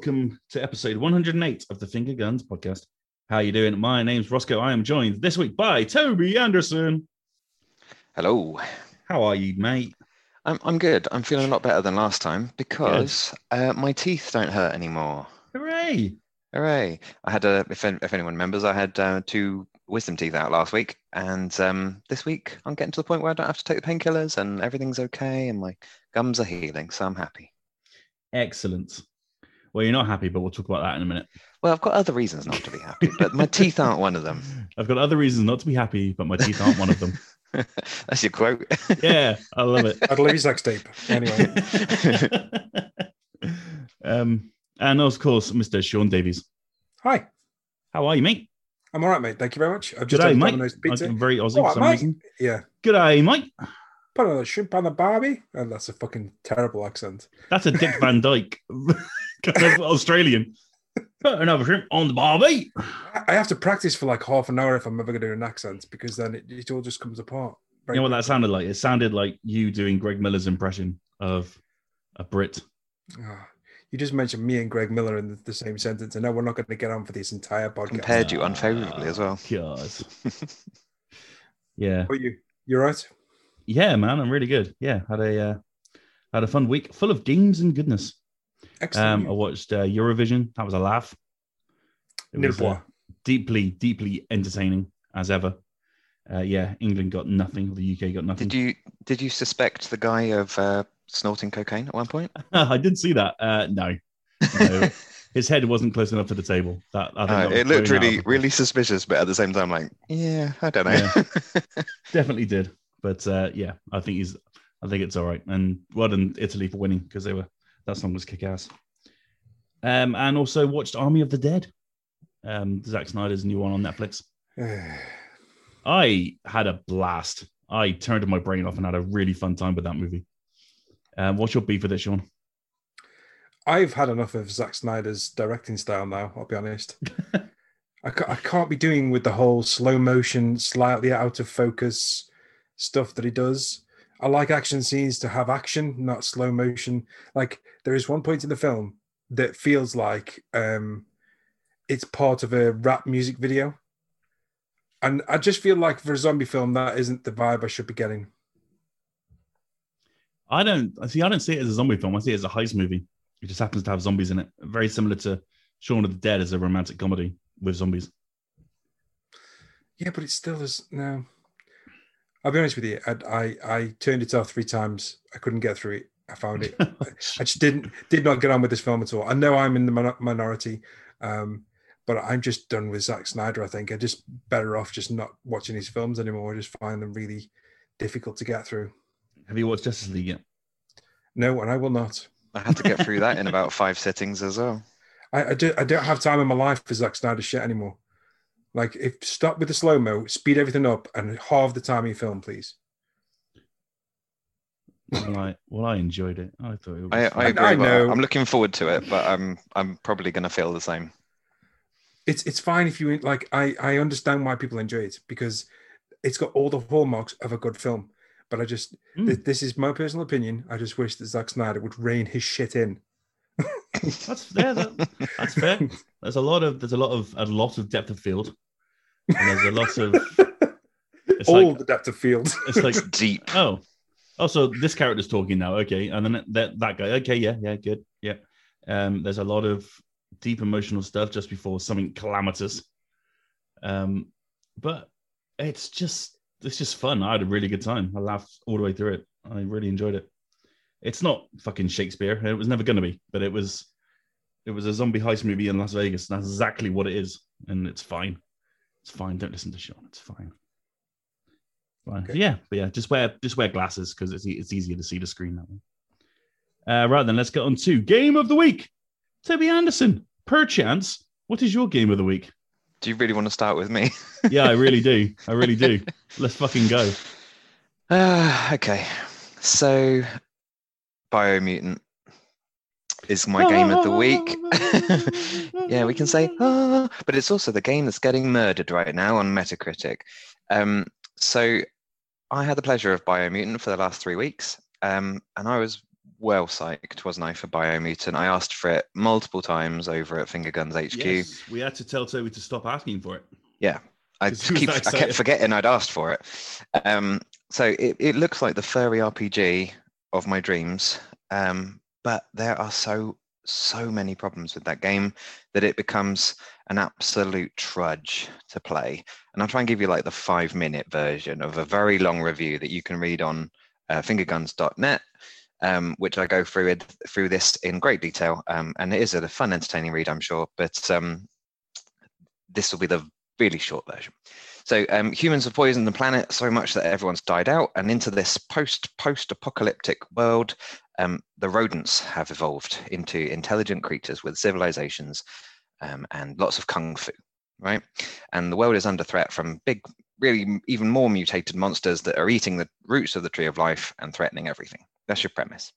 Hello there, everyone. Welcome to episode 108 of the Finger Guns podcast. How you doing? My name's Rossko. I am joined this week by Toby Andersen. Hello. How are you, mate? I'm I'm good. I'm feeling a lot better than last time because uh, my teeth don't hurt anymore. Hooray! Hooray! I had a if if anyone remembers, I had uh, two wisdom teeth out last week, and um, this week I'm getting to the point where I don't have to take the painkillers and everything's okay, and my gums are healing, so I'm happy. Excellent. Well, you're not happy, but we'll talk about that in a minute. Well, I've got other reasons not to be happy, but my teeth aren't one of them. I've got other reasons not to be happy, but my teeth aren't one of them. That's your quote. Yeah, I love it. I'd love your sex tape. Anyway, um, and of course, Mr. Sean Davies. hi. How are you, mate? I'm all right, mate. Thank you very much. I've just G'day, had a mate. Domino's pizza. I'm very Aussie All for some mate. reason. Yeah. G'day, mate. Put a shrimp on the barbie. And that's a fucking terrible accent. That's a Dick Van Dyke, kind Australian. Put another shrimp on the barbie. I I have to practice for like half an hour if I'm ever going to do an accent because then it, it all just comes apart. You know what that sounded like? It sounded like you doing Greg Miller's impression of a Brit. Ah, you just mentioned me and Greg Miller in the, the same sentence, and now we're not going to get on for this entire podcast. Compared you unfavorably as well. God. yeah. How are you? You all right? Yeah, man, I'm really good. Yeah, had a uh, had a fun week full of games and goodness. Excellent. Um, I watched uh, Eurovision. That was a laugh. It Nil was uh, deeply, deeply entertaining as ever. Uh, yeah, England got nothing. The UK got nothing. Did you did you suspect the guy of uh, snorting cocaine at one point? I did see that. Uh, no, no. his head wasn't close enough to the table. That I think Uh, that it looked really really suspicious, but at the same time, like, yeah, I don't know. Yeah. definitely did. But uh, yeah, I think he's. I think it's all right. And well done Italy for winning because they were that song was kick ass. Um, and also watched Army of the Dead, um, Zack Snyder's new one on Netflix. I had a blast. I turned my brain off and had a really fun time with that movie. Um, what's your beef with it, Sean? I've had enough of Zack Snyder's directing style now. I'll be honest. I, ca- I can't be doing with the whole slow motion, slightly out of focus stuff that he does. I like action scenes to have action, not slow motion. Like there is one point in the film that feels like um, it's part of a rap music video, and I just feel like for a zombie film that isn't the vibe I should be getting. I don't I see. I don't see it as a zombie film. I see it as a heist movie. It just happens to have zombies in it. Very similar to Shaun of the Dead as a romantic comedy with zombies. Yeah, but it still is no. I'll be honest with you. I, I I turned it off three times. I couldn't get through it. I found it. I just didn't did not get on with this film at all. I know I'm in the min- minority, um, but I'm just done with Zack Snyder. I think I'm just better off just not watching his films anymore. I just find them really difficult to get through. Have you watched Justice League yet? No, and I will not. I had to get through that in about five sittings as well. I, I, do, I don't have time in my life for Zack Snyder shit anymore. Like, if stop with the slow mo, speed everything up, and halve the time of your film, please. Well, I, well, I enjoyed it. I thought it was. I, I agree. I know. I'm looking forward to it, but I'm I'm probably going to feel the same. it's it's fine if you like i i understand why people enjoy it because it's got all the hallmarks of a good film but i just Mm. th- this is my personal opinion i just wish that Zack snyder would rein his shit in That's fair. That, that's fair. There's a lot of there's a lot of a lot of depth of field. And there's a lot of it's all like the depth of field. it's like Deep. oh. Oh so this character's talking now. Okay and then that that guy. Okay yeah yeah good. Yeah. Um there's a lot of deep emotional stuff just before something calamitous. Um but it's just it's just fun. I had a really good time. I laughed all the way through it. I really enjoyed it it's not fucking shakespeare it was never going to be but it was it was a zombie heist movie in las vegas and that's exactly what it is and it's fine it's fine don't listen to sean it's fine Fine. Okay. Yeah, but yeah, just wear just wear glasses because it's it's easier to see the screen that way. Uh, right then, let's get on to game of the week. Toby Andersen, perchance, what is your game of the week? Do you really want to start with me? Yeah, I really do. I really do. Let's fucking go. Uh, okay. So, Biomutant is my game of the week. yeah, we can say, ah, but it's also the game that's getting murdered right now on Metacritic. Um, so, I had the pleasure of Biomutant for the last three weeks, um, and I was well psyched, wasn't I, for Biomutant? I asked for it multiple times over at Finger Guns HQ. Yes, we had to tell Toby to stop asking for it. Yeah, I 'Cause he was keep I kept forgetting I'd asked for it. Um, so it, it looks like the furry RPG of my dreams, um, but there are so so many problems with that game that it becomes an absolute trudge to play. And I'll try and give you like the five minute version of a very long review that you can read on uh, fingerguns.net. Um, which I go through it through this in great detail, um, and it is a fun, entertaining read, I'm sure. But um, this will be the really short version. So um, humans have poisoned the planet so much that everyone's died out, and into this post post apocalyptic world, um, the rodents have evolved into intelligent creatures with civilizations um, and lots of kung fu, right? And the world is under threat from big, really even more mutated monsters that are eating the roots of the tree of life and threatening everything. That's your premise.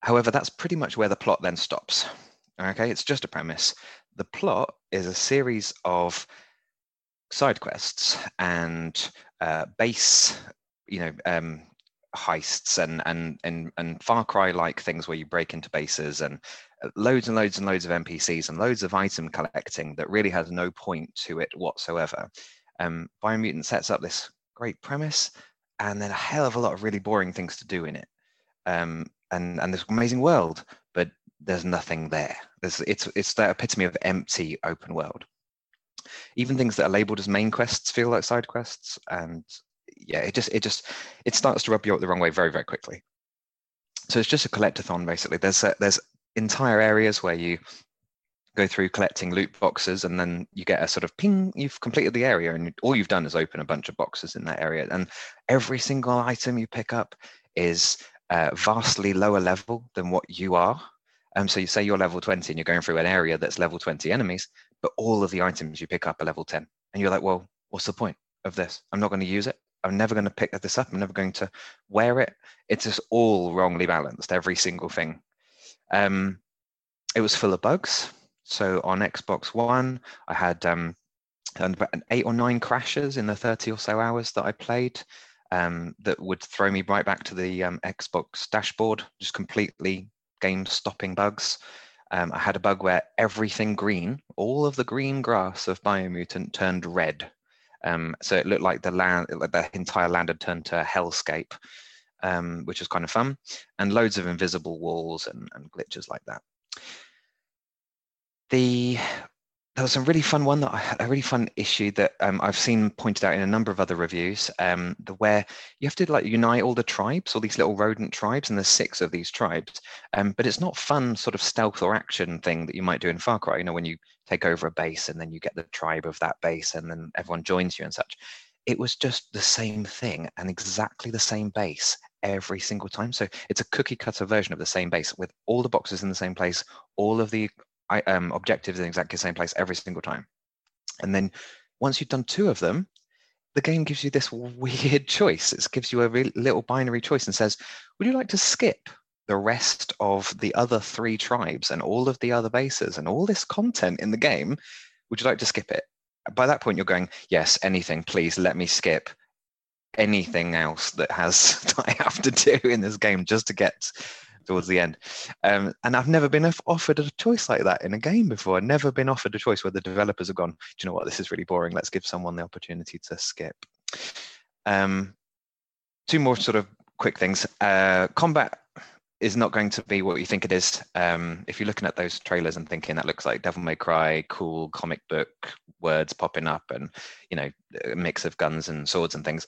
However, that's pretty much where the plot then stops. Okay, it's just a premise. The plot is a series of side quests and uh, base, you know, um, heists and and and and Far Cry like things where you break into bases and uh, loads and loads and loads of NPCs and loads of item collecting that really has no point to it whatsoever. Um, Biomutant sets up this great premise and then a hell of a lot of really boring things to do in it. Um, and and this amazing world, but there's nothing there. There's it's it's that epitome of empty open world. Even things that are labeled as main quests feel like side quests, and yeah, it just it just it starts to rub you up the wrong way very very quickly. So it's just a collectathon basically. There's a, there's entire areas where you go through collecting loot boxes and then you get a sort of ping you've completed the area and all you've done is open a bunch of boxes in that area and every single item you pick up is uh, vastly lower level than what you are um, so you say you're level 20 and you're going through an area that's level 20 enemies but all of the items you pick up are level 10 and you're like well what's the point of this? I'm not going to use it. I'm never going to pick this up. I'm never going to wear it. It's just all wrongly balanced every single thing. Um, it was full of bugs. So on Xbox One, I had um, eight or nine crashes in the 30 or so hours that I played um, that would throw me right back to the um, Xbox dashboard, just completely game stopping bugs. Um, I had a bug where everything green, all of the green grass of Biomutant turned red. Um, so it looked like the land, like the entire land had turned to hellscape, um, which was kind of fun, and loads of invisible walls and, and glitches like that the there was a really fun one that I, a really fun issue that um, I've seen pointed out in a number of other reviews. Um, the where you have to like unite all the tribes, all these little rodent tribes, and there's six of these tribes. Um, but it's not fun sort of stealth or action thing that you might do in Far Cry. You know, when you take over a base and then you get the tribe of that base, and then everyone joins you and such. It was just the same thing and exactly the same base every single time. So it's a cookie cutter version of the same base with all the boxes in the same place, all of the I, um, objectives in exactly the same place every single time. And then once you've done two of them, the game gives you this weird choice. It gives you a little binary choice and says, would you like to skip the rest of the other three tribes and all of the other bases and all this content in the game? Would you like to skip it? By that point, you're going, yes, anything, please let me skip anything else that has that I have to do in this game just to get towards the end. Um, and I've never been offered a choice like that in a game before. I've never been offered a choice where the developers have gone, do you know what, this is really boring. Let's give someone the opportunity to skip. Um, two more sort of quick things. Uh, combat is not going to be what you think it is. Um, if you're looking at those trailers and thinking that looks like Devil May Cry, cool comic book words popping up, and you know, a mix of guns and swords and things.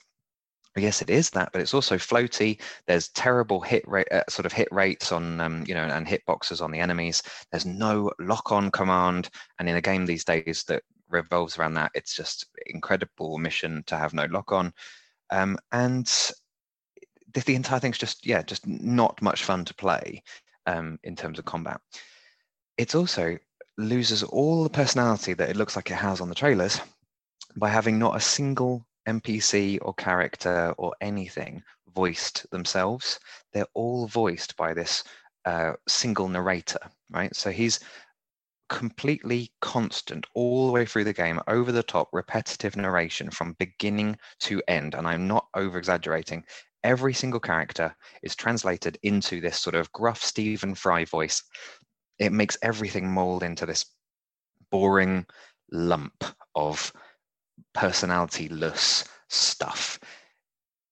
Yes, it is that, but it's also floaty. There's terrible hit rate, uh, sort of hit rates on, um, you know, and hit boxes on the enemies. There's no lock-on command, and in a game these days that revolves around that, it's just incredible mission to have no lock-on. Um, and the, the entire thing's just, yeah, just not much fun to play um, in terms of combat. It's also loses all the personality that it looks like it has on the trailers by having not a single NPC or character or anything voiced themselves. They're all voiced by this uh, single narrator, right? So he's completely constant all the way through the game, over the top, repetitive narration from beginning to end. And I'm not over exaggerating. every single character is translated into this sort of gruff Stephen Fry voice. It makes everything mold into this boring lump of personality-less stuff.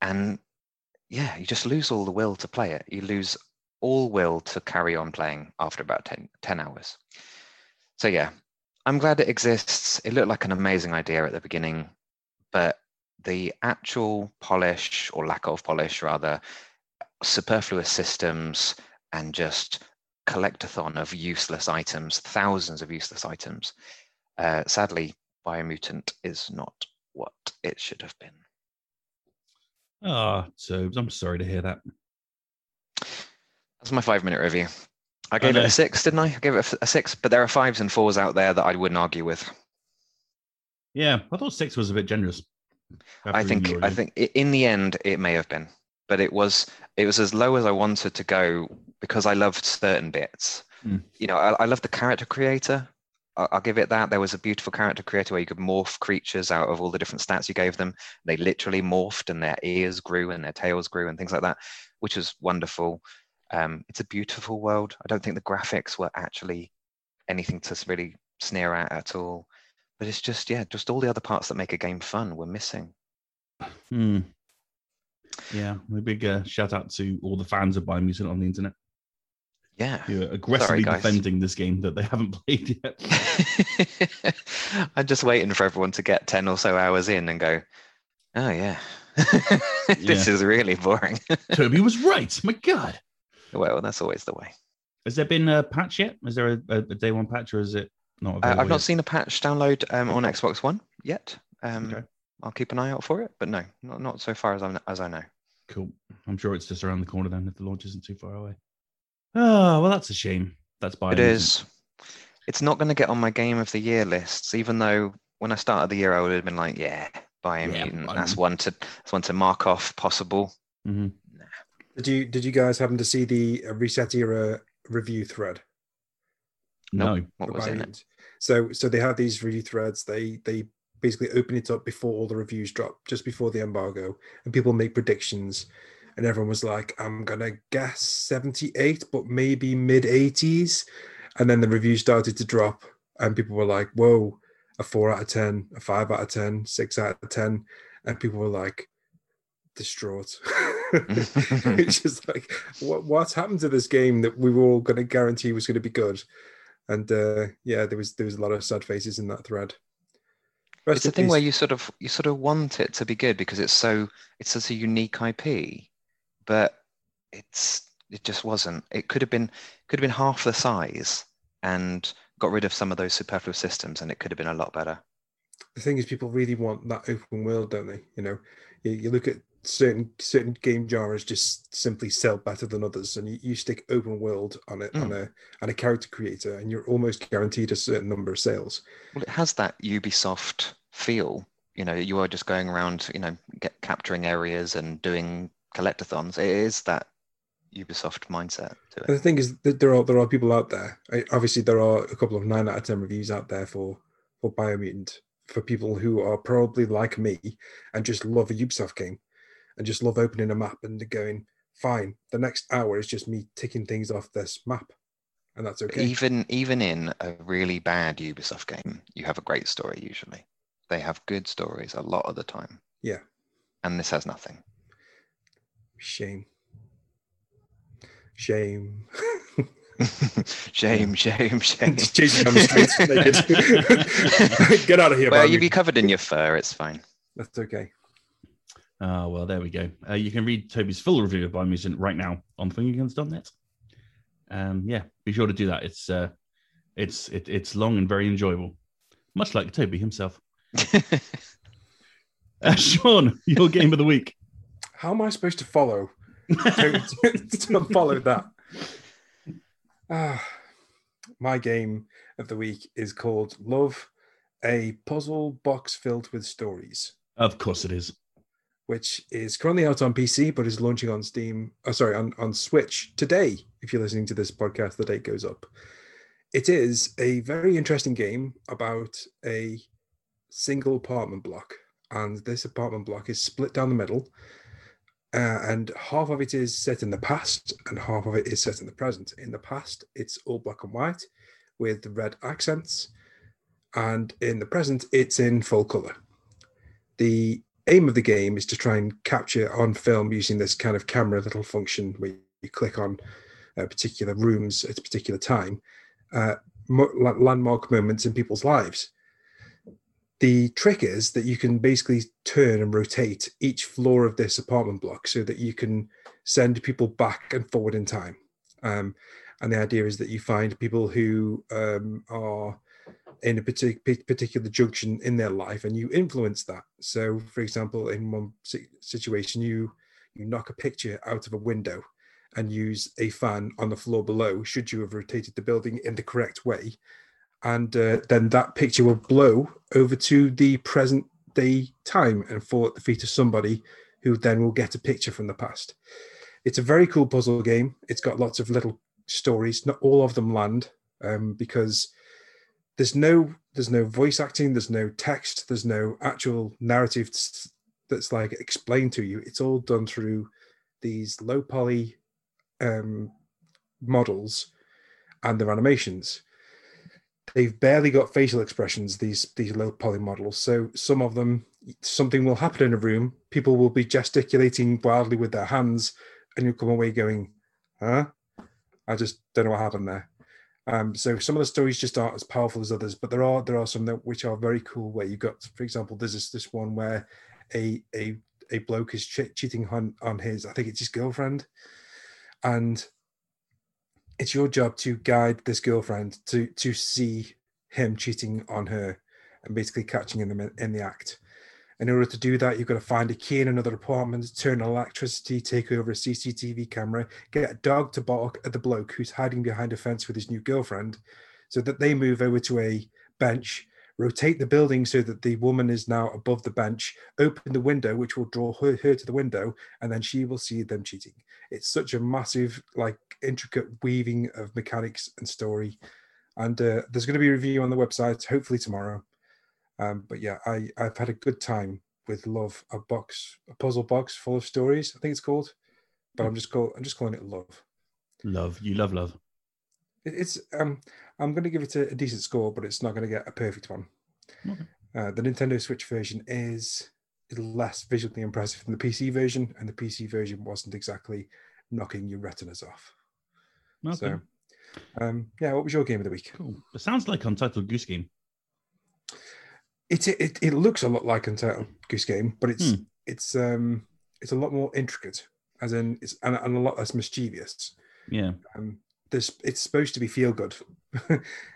And yeah, you just lose all the will to play it. You lose all will to carry on playing after about 10, 10 hours. So yeah, I'm glad it exists. It looked like an amazing idea at the beginning, but the actual polish or lack of polish rather superfluous systems and just collectathon of useless items thousands of useless items uh, sadly biomutant is not what it should have been Ah, so I'm sorry to hear that. That's my five minute review. I gave I it a six, didn't I? I gave it a six, but there are fives and fours out there that I wouldn't argue with. Yeah, I thought six was a bit generous. I think I think in the end it may have been, but it was it was as low as I wanted to go because I loved certain bits. Mm. You know, I, I love the character creator. I'll, give it that. There was a beautiful character creator where you could morph creatures out of all the different stats you gave them. They literally morphed, and their ears grew, and their tails grew, and things like that, which was wonderful. Um, it's a beautiful world. I don't think the graphics were actually anything to really sneer at at all but it's just yeah just all the other parts that make a game fun were missing hmm. yeah a big uh, shout out to all the fans of biomutant on the internet yeah you're aggressively Sorry, defending this game that they haven't played yet i'm just waiting for everyone to get 10 or so hours in and go oh yeah this yeah. is really boring toby was right my god well that's always the way has there been a patch yet is there a, a day one patch or is it not uh, I've not seen a patch download um, on Xbox One yet. Um, okay. I'll keep an eye out for it, but no, not, not so far as I as I know. Cool. I'm sure it's just around the corner then if the launch isn't too far away. Oh well, that's a shame. That's by it is. It's not going to get on my game of the year lists, even though when I started the year, I would have been like, yeah, Biomutant. Yeah, that's one to that's one to mark off possible. Mm-hmm. Nah. Did you did you guys happen to see the ResetEra review thread? No. What was in it? So so they have these review threads. They they basically open it up before all the reviews drop, just before the embargo, and people make predictions. And everyone was like, I'm gonna guess 78, but maybe mid 80s. And then the reviews started to drop, and people were like, Whoa, a four out of 10, a five out of 10, six out of 10. And people were like, distraught. it's just like, what, what's happened to this game that we were all going to guarantee was going to be good? and uh, yeah, there was there was a lot of sad faces in that thread. Rest it's a thing peace. where you sort of you sort of want it to be good because it's so it's such a unique IP, but it's it just wasn't. It could have been could have been half the size and got rid of some of those superfluous systems, and it could have been a lot better. The thing is, people really want that open world, don't they? You know, you, you look at certain certain game genres just simply sell better than others and you, you stick open world on it mm. on a on a character creator and you're almost guaranteed a certain number of sales well it has that ubisoft feel you know you are just going around you know get capturing areas and doing collectathons it is that ubisoft mindset to it and the thing is that there are there are people out there obviously there are a couple of nine out of ten reviews out there for for biomutant for people who are probably like me and just love a ubisoft game and just love opening a map and going, fine, the next hour is just me ticking things off this map. And that's okay. Even even in a really bad Ubisoft game, you have a great story usually. They have good stories a lot of the time. Yeah. And this has nothing. Shame. Shame. shame, shame, shame. Chasing down the streets Get out of here. Well, you'd be covered in your fur. It's fine. That's okay. Uh, well, there we go. Uh, you can read Toby's full review of Biomutant right now on fingerguns.net. Um, yeah, be sure to do that. It's uh, it's it, it's long and very enjoyable, much like Toby himself. uh, Sean, your game of the week. How am I supposed to follow? to, to, to follow that. Uh, my game of the week is called Love, a puzzle box filled with stories. Of course, it is which is currently out on PC but is launching on Steam. Oh, sorry, on, on Switch today. If you're listening to this podcast, the date goes up. It is a very interesting game about a single apartment block, and this apartment block is split down the middle. Uh, and half of it is set in the past, and half of it is set in the present. In the past, it's all black and white with red accents, and in the present, it's in full color. The aim of the game is to try and capture on film using this kind of camera little function where you click on uh, particular rooms at a particular time, uh, landmark moments in people's lives. The trick is that you can basically turn and rotate each floor of this apartment block so that you can send people back and forward in time. Um, and the idea is that you find people who um, are in a partic- particular junction in their life and you influence that so for example in one situation you you knock a picture out of a window and use a fan on the floor below should you have rotated the building in the correct way and uh, then that picture will blow over to the present day time and fall at the feet of somebody who then will get a picture from the past. It's a very cool puzzle game. It's got lots of little stories. Not all of them land um, because there's no there's no voice acting there's no text there's no actual narrative that's like explained to you. It's all done through these low poly um, models and their animations they've barely got facial expressions these these low poly models so some of them something will happen in a room people will be gesticulating wildly with their hands and you come away going huh? I just don't know what happened there. Um, so some of the stories just aren't as powerful as others, but there are there are some that which are very cool. Where you've got, for example, there's this this one where a a a bloke is che- cheating on on his I think it's his girlfriend, and it's your job to guide this girlfriend to to see him cheating on her and basically catching him in the, act. In order to do that, you've got to find a key in another apartment, turn on electricity, take over a CCTV camera, get a dog to bark at the bloke who's hiding behind a fence with his new girlfriend, so that they move over to a bench, rotate the building so that the woman is now above the bench, open the window, which will draw her, her to the window, and then she will see them cheating. It's such a massive, like, intricate weaving of mechanics and story. And uh, there's going to be a review on the website, hopefully tomorrow. Um, but yeah, I I've had a good time with Love, a box, a puzzle box full of stories. I think it's called, but I'm just call I'm just calling it Love. Love, you love love. It, it's um I'm going to give it a, a, decent score, but it's not going to get a perfect one. Okay. Uh, the Nintendo Switch version is less visually impressive than the PC version, and the PC version wasn't exactly knocking your retinas off. Okay. So, um, yeah, what was your game of the week? Cool. It sounds like Untitled Goose Game it, it it looks a lot like Untitled Goose Game, but it's hmm. it's um it's a lot more intricate, as in it's and, and a lot less mischievous. Yeah. Um, this it's supposed to be feel good.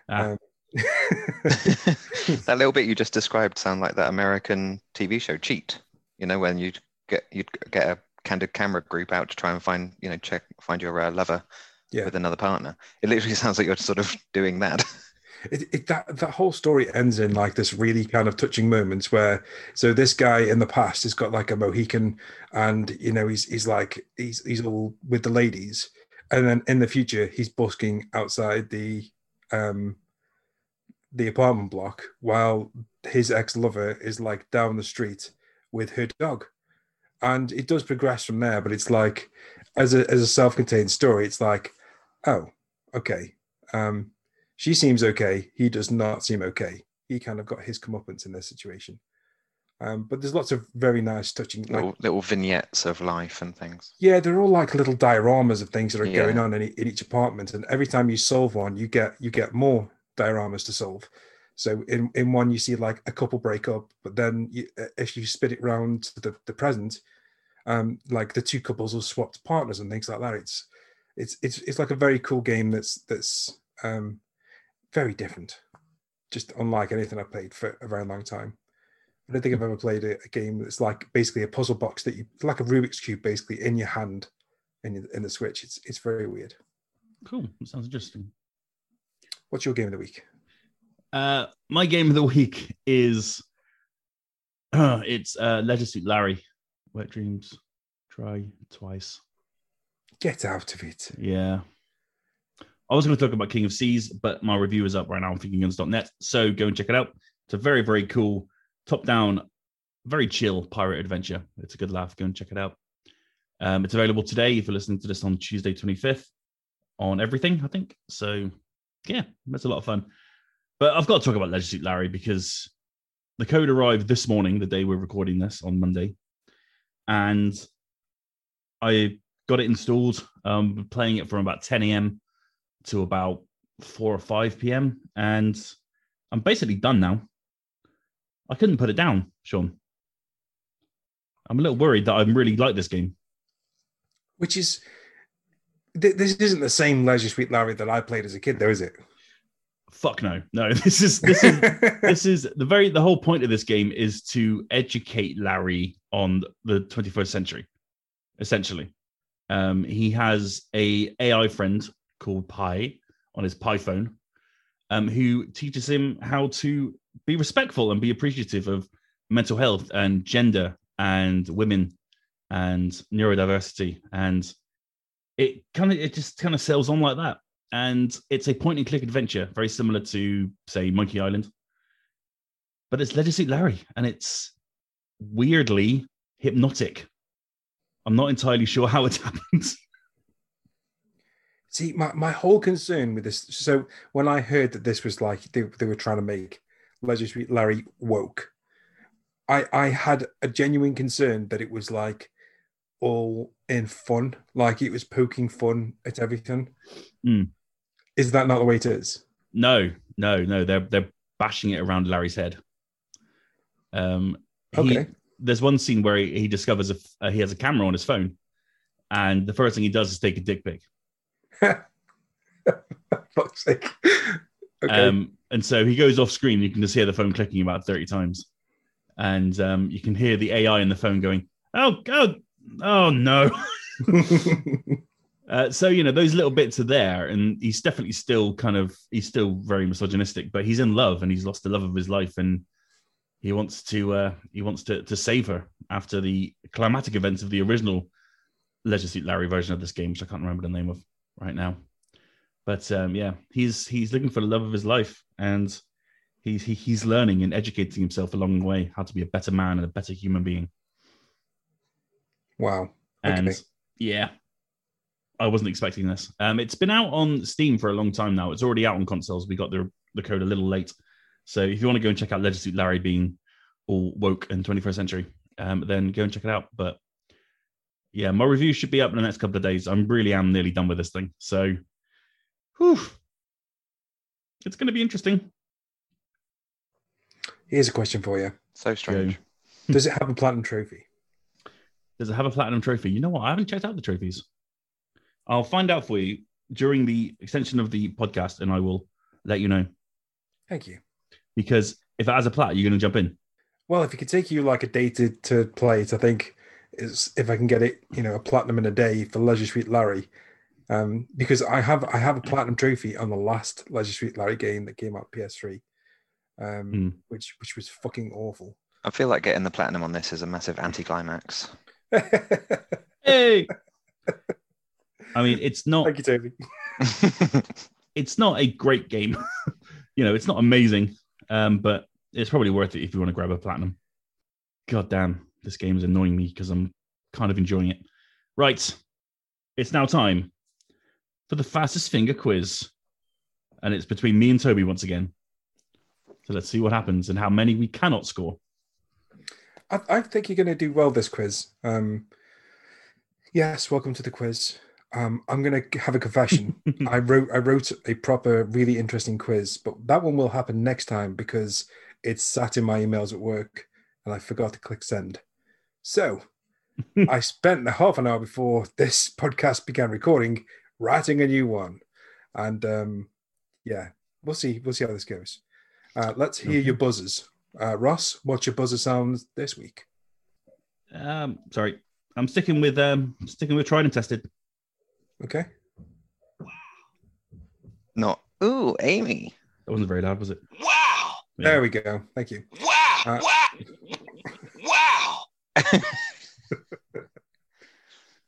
ah. um, that little bit you just described sound like that American TV show Cheat. You know when you get you'd get a candid camera group out to try and find you know check find your uh, lover yeah. with another partner. It literally sounds like you're sort of doing that it, it, that that whole story ends in like this really kind of touching moments where so this guy in the past has got like a mohican and you know he's he's like he's he's all with the ladies and then in the future he's busking outside the um the apartment block while his ex-lover is like down the street with her dog and it does progress from there but it's like as a as a self-contained story it's like oh okay um she seems okay. He does not seem okay. He kind of got his comeuppance in this situation. Um, but there's lots of very nice, touching like, little, little, vignettes of life and things. Yeah, they're all like little dioramas of things that are yeah. going on in, in, each apartment, and every time you solve one, you get you get more dioramas to solve. So in in one, you see like a couple break up, but then you, if you spit it round to the, the present, um, like the two couples will swapped partners and things like that. It's it's it's it's like a very cool game that's that's um, very different, just unlike anything I've played for a very long time. I don't think I've ever played a, a game that's like basically a puzzle box that you like a Rubik's cube basically in your hand in in the Switch. It's it's very weird. Cool. That sounds interesting. What's your game of the week? Uh, my game of the week is uh, it's uh, Leisure Suit Larry. Wet Dreams. Try twice. Get out of it. Yeah. I was going to talk about King of Seas, but my review is up right now on fingerguns.net. So go and check it out. It's a very, very cool, top down, very chill pirate adventure. It's a good laugh. Go and check it out. Um, it's available today if you're listening to this on Tuesday 25th on everything, I think. So, yeah, that's a lot of fun. But I've got to talk about Leisure Suit Larry because the code arrived this morning, the day we're recording this on Monday, and I got it installed. Um, playing it from about 10 a.m. to about 4 or 5 p.m. and I'm basically done now. I couldn't put it down, Sean. I'm a little worried that I really like this game. Which is, th- this isn't the same Leisure Suit Larry that I played as a kid, though, is it? Fuck no, no. This is this is this is the very the whole point of this game is to educate Larry on the 21st century, essentially. Um, he has a AI friend called Pi on his Pi phone, um, who teaches him how to be respectful and be appreciative of mental health and gender and women and neurodiversity. And it kind of it just kind of sails on like that. And it's a point and click adventure very similar to say monkey island. But it's Suit larry and it's weirdly hypnotic. I'm not entirely sure how it happens. See, my, my whole concern with this. So when I heard that this was like they, they were trying to make Suit Larry woke, I I had a genuine concern that it was like all in fun, like it was poking fun at everything. Mm. Is that not the way it is? No, no, no. They're they're bashing it around Larry's head. Um, he, Okay. There's one scene where he, he discovers a, uh, he has a camera on his phone, and the first thing he does is take a dick pic. Fuck's sake. okay. Um, and so he goes off screen. You can just hear the phone clicking about 30 times. And um, you can hear the AI in the phone going, oh, oh, oh no. Uh, so, you know, those little bits are there. And he's definitely still kind of, he's still very misogynistic, but he's in love and he's lost the love of his life. And he wants to, uh, he wants to, to save her after the climatic events of the original Leisure Suit Larry version of this game, which I can't remember the name of right now. But um, yeah, he's he's looking for the love of his life, and he's he, he's learning and educating himself along the way how to be a better man and a better human being. wow. And Okay. yeah, I wasn't expecting this. Um, it's been out on Steam for a long time now. It's already out on consoles. We got the the code a little late, so if you want to go and check out Suit Larry being all woke and 21st century, um, then go and check it out. But yeah, my review should be up in the next couple of days. I'm really am nearly done with this thing, so whew, it's going to be interesting. Here's a question for you. So strange. Does it have a platinum trophy? Does it have a platinum trophy? You know what? I haven't checked out the trophies. I'll find out for you during the extension of the podcast, and I will let you know. Thank you. Because if it has a plat, you're going to jump in. Well, if it could take you like a day to, to play it, I think is if I can get it, you know, a platinum in a day for Leisure Suit Larry. Um, because I have I have a platinum trophy on the last Leisure Suit Larry game that came out PS3, um, Mm. which which was fucking awful. I feel like getting the platinum on this is a massive anticlimax. Hey! I mean, it's not Thank you, Toby. it's not a great game. you know, it's not amazing, um, but it's probably worth it if you want to grab a platinum. God damn, this game is annoying me because I'm kind of enjoying it. Right, it's now time for the fastest finger quiz, and it's between me and Toby once again. So let's see what happens and how many we cannot score. I, I think you're going to do well this quiz. Um, yes, welcome to the quiz. Um, I'm going to have a confession. I wrote I wrote a proper, really interesting quiz, but that one will happen next time because it's sat in my emails at work and I forgot to click send. So I spent the half an hour before this podcast began recording writing a new one, and um, yeah, we'll see. We'll see how this goes. Uh, let's hear your buzzers. Uh, Ross, what's your buzzer sounds this week? Um, sorry, I'm sticking with um, sticking with tried and tested. Okay. Not, ooh, Amy. That wasn't very loud, was it? Wow! Yeah. There we go. Thank you. Wow! Uh, wow! Wow!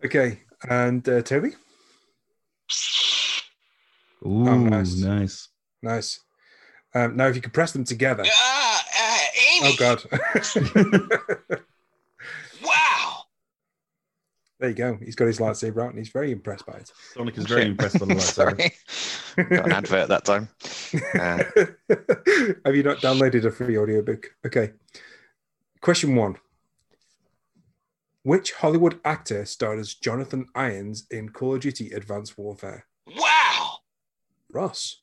Okay. And uh, Toby? Ooh, nice. nice. Nice. Um, now, if you could press them together. Uh, uh, Amy! Oh, God. Wow! There you go. He's got his lightsaber out and he's very impressed by it. Sonic is very impressed by the lightsaber. Sorry. Got an advert that time. Uh, Have you not downloaded a free audiobook? Okay. Question one Which Hollywood actor starred as Jonathan Irons in Call of Duty Advanced Warfare? Wow. Ross.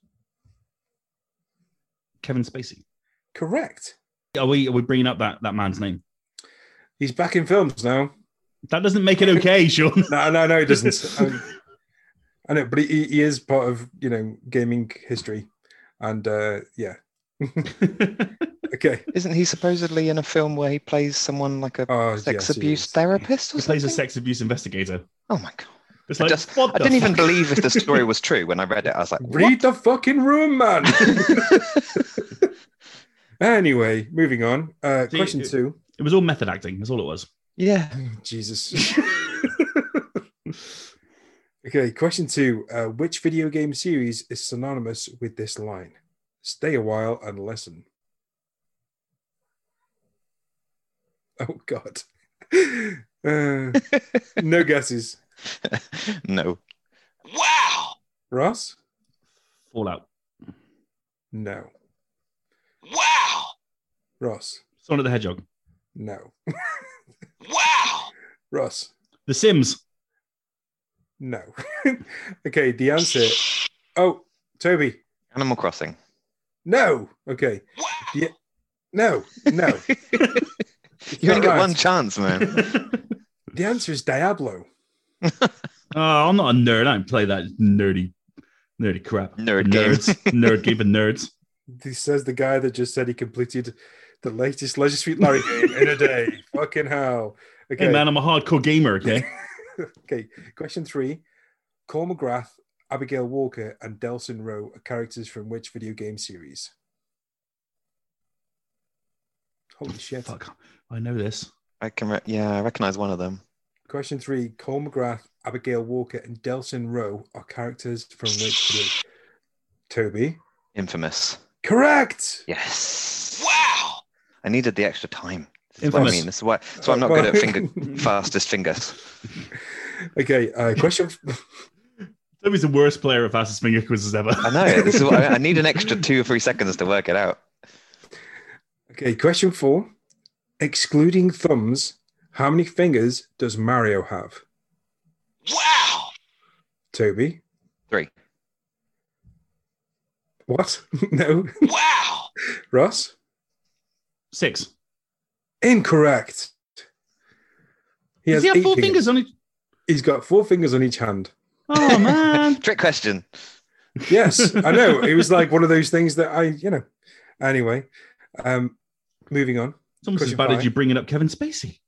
Kevin Spacey. Correct. Are we are we bringing up that that man's name? He's back in films now. That doesn't make it okay, Sean. No, no, no, he doesn't. Um, I know, but he, he is part of you know gaming history, and uh, yeah. okay. isn't he supposedly in a film where he plays someone like a Oh, sex yes, abuse is. therapist or he plays a sex abuse investigator. Oh my god! It's I like just- what I didn't even believe if the story was true when I read it. I was like, Read the fucking room, man. anyway, moving on. Uh, See, question it- two. It was all method acting. That's all it was. yeah. Jesus. okay, question two. Uh, which video game series is synonymous with this line? Stay a while and listen. Oh, God. Uh, no guesses. no. Wow. Ross? Fallout. No. Wow. Ross? Sonic the Hedgehog. No. Wow. Ross? The Sims. No. okay, the answer. Oh, Toby. Animal Crossing. No. Okay. Wow. No. No. You only not get right. one chance, man. The answer is Diablo. Oh, I'm not a nerd. I don't play that nerdy, nerdy crap. Nerd game. nerds, nerd game for nerds. He says the guy that just said he completed the latest Leisure Suit Larry game in a day. Fucking hell. Okay. Hey man, I'm a hardcore gamer. Okay. okay. Question three. Cole McGrath, Abigail Walker, and Delsin Rowe are characters from which video game series? Holy shit. Fuck. I know this. I can, re- yeah, I recognize one of them. Question three. Cole McGrath, Abigail Walker, and Delsin Rowe are characters from which video? Toby. Infamous. Correct. Yes. Wow. I needed the extra time. This is what I Infamous. mean. This is why. So I'm not good at finger fastest fingers. Okay. Uh, question. Toby's the worst player at fastest finger quizzes ever. I know. This is what I, I need an extra two or three seconds to work it out. Okay. Question four. Excluding thumbs, how many fingers does Mario have? Wow. Toby. Three. What? no. Wow. Ross? Six. Incorrect. He Does has he have eight four fingers on each? He's got four fingers on each hand. Oh man. Trick question. Yes, I know. It was like one of those things that I, you know. Anyway, um, moving on. It's almost as Question bad as five. you bringing up Kevin Spacey.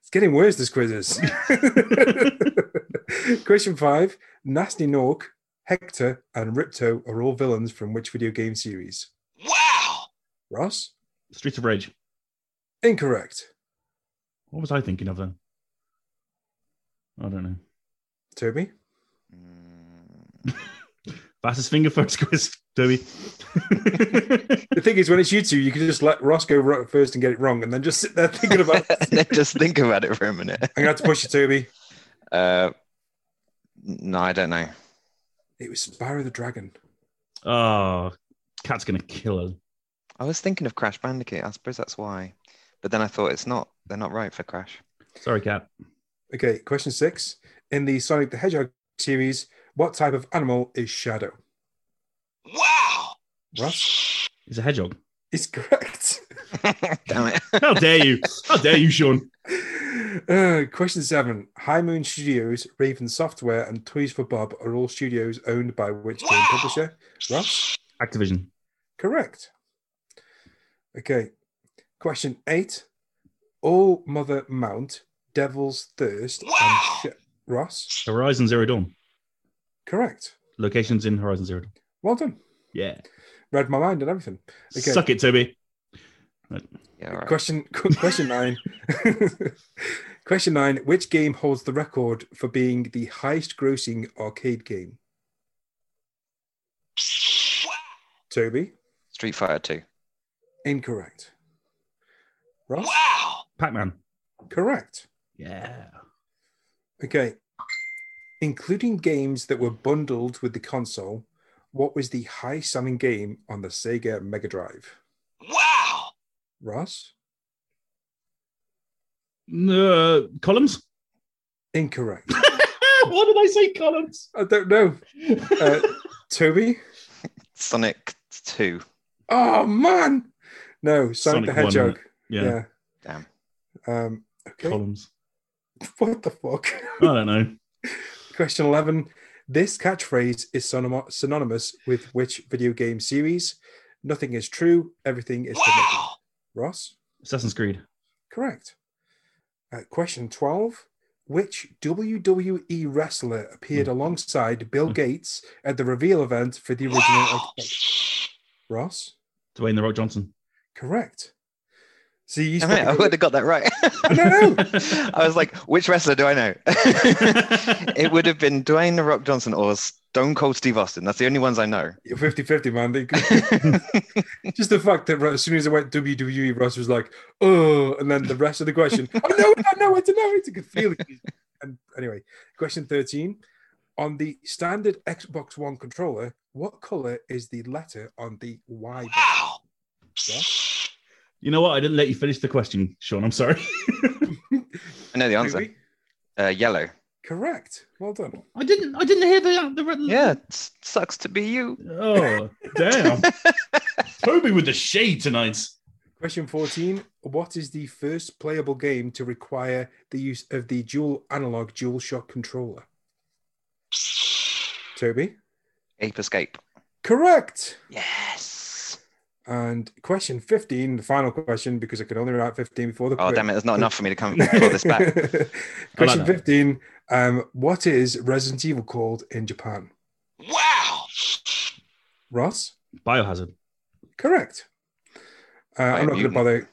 It's getting worse, this quiz is. Question five Gnasty Gnorc, Hector, and Ripto are all villains from which video game series? Wow. Ross? Streets of Rage. Incorrect. What was I thinking of then? I don't know. Toby? Mm, Fastest finger first quiz, Toby. The thing is, when it's you two, you can just let Ross go first and get it wrong, and then just sit there thinking about. and then just think about it for a minute. I'm gonna have to push you, Toby. Uh, no, I don't know. It was Spyro the Dragon. oh, cat's gonna kill us. I was thinking of Crash Bandicoot. I suppose that's why. But then I thought it's not. They're not right for Crash. Sorry, cat. Okay, question six. In the Sonic the Hedgehog series, what type of animal is Shadow? Wow. Ross? He's a hedgehog. Is correct. Damn it. How dare you? How dare you, Sean? Uh, question seven. High Moon Studios, Raven Software, and Toys for Bob are all studios owned by which game publisher? Ross? Activision. Correct. Okay. Question eight. All Mother Mount, Devil's Thirst, Wow. and Sh- Ross? Horizon Zero Dawn. Correct. Locations in Horizon Zero Dawn. Well done. Yeah. Read my mind and everything. Okay. Suck it, Toby. Yeah, all right. Question question nine. question nine. Which game holds the record for being the highest grossing arcade game? Wow. Toby? Street Fighter 2. Incorrect. Ross? Wow. Pac Man. Correct. Yeah. Okay. Including games that were bundled with the console, what was the highest selling game on the Sega Mega Drive? Wow. Ross? Uh, columns? Incorrect. what did I say? Columns. I don't know. Uh, Toby? Sonic 2. Oh, man. No, Sonic, Sonic the one, Hedgehog. Yeah. Yeah. Damn. Um, okay. Columns. What the fuck? I don't know. Question 11. This catchphrase is synony- synonymous with which video game series? Nothing is true, everything is. Wow. Ross? Assassin's Creed. Correct. Uh, question 12. Which WWE wrestler appeared alongside Bill Gates at the reveal event for the original Wow. Ross? Dwayne the Rock Johnson. Correct. See, you Damn it, I would have got that right. know. I was like, which wrestler do I know? it would have been Dwayne The Rock Johnson or Stone Cold Steve Austin. That's the only ones I know. You're 50 50, man. Just the fact that as soon as I went WWE, Ross was like, oh, and then the rest of the question, I know it, I know it, I know it. I could feel it. And anyway, question 13. On the standard Xbox One controller, what color is the letter on the Y? button? Wow. Ross? You know what? I didn't let you finish the question, Sean. I'm sorry. I know the answer. Uh, yellow. Correct. Well done. I didn't. I didn't hear the the. Yeah, it sucks to be you. Oh damn! Toby with the shade tonight. Question 14. What is the first playable game to require the use of the dual analog dual shock controller? Toby? Ape Escape. Correct. Yes. And question 15, the final question, because I could only write 15 before the Oh, quiz. damn it. There's not enough for me to come pull this back. question that. 15. Um, what is Resident Evil called in Japan? Wow. Ross? Biohazard. Correct. Uh, I'm not going to bother.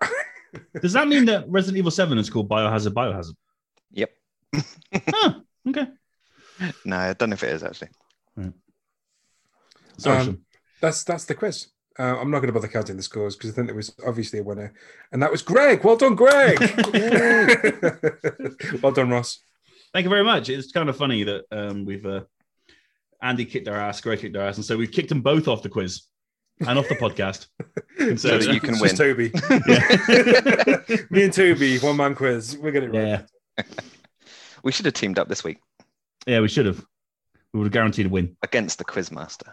Does that mean that Resident Evil Seven is called Biohazard? Biohazard. Yep. Huh. Okay. No, I don't know if it is actually. Sorry, Um, That's that's the quiz. Uh, I'm not going to bother counting the scores because I think there was obviously a winner, and that was Greg. Well done, Greg. well done, Ross. Thank you very much. It's kind of funny that um, we've uh, Andy kicked our ass, Greg kicked our ass, and so we've kicked them both off the quiz and off the podcast. And So that you can just win. Toby. Yeah. Me and Toby, one man quiz. We're getting it right. yeah, We should have teamed up this week yeah, we should have. We would have guaranteed a win. against the Quizmaster.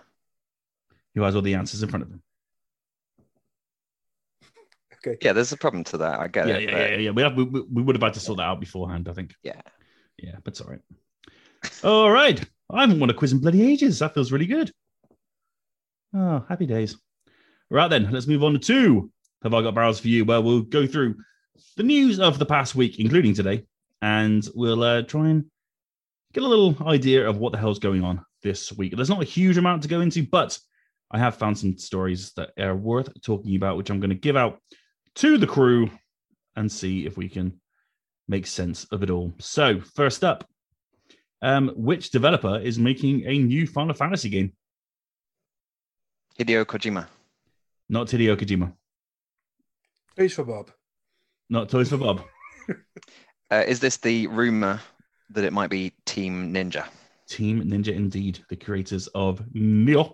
Who has all the answers in front of him? Okay. Yeah, there's a problem to that. I get Yeah, it. yeah, but- yeah, yeah. We, have, we, we we would have had to sort that out beforehand, I think. yeah. Yeah, but it's all right. All right. I haven't won a quiz in bloody ages. That feels really good. Oh, happy days. Right then, let's move on to two. Have I got barrels for you? Well, we'll go through the news of the past week, including today, and we'll uh, try and get a little idea of what the hell's going on this week. There's not a huge amount to go into, but I have found some stories that are worth talking about, which I'm going to give out to the crew and see if we can make sense of it all. So, first up, um, which developer is making a new Final Fantasy game? Hideo Kojima. Not Hideo Kojima, Toys for Bob. not Toys for Bob. Uh, is this the rumor that it might be Team Ninja? Team Ninja, indeed, the creators of Nioh,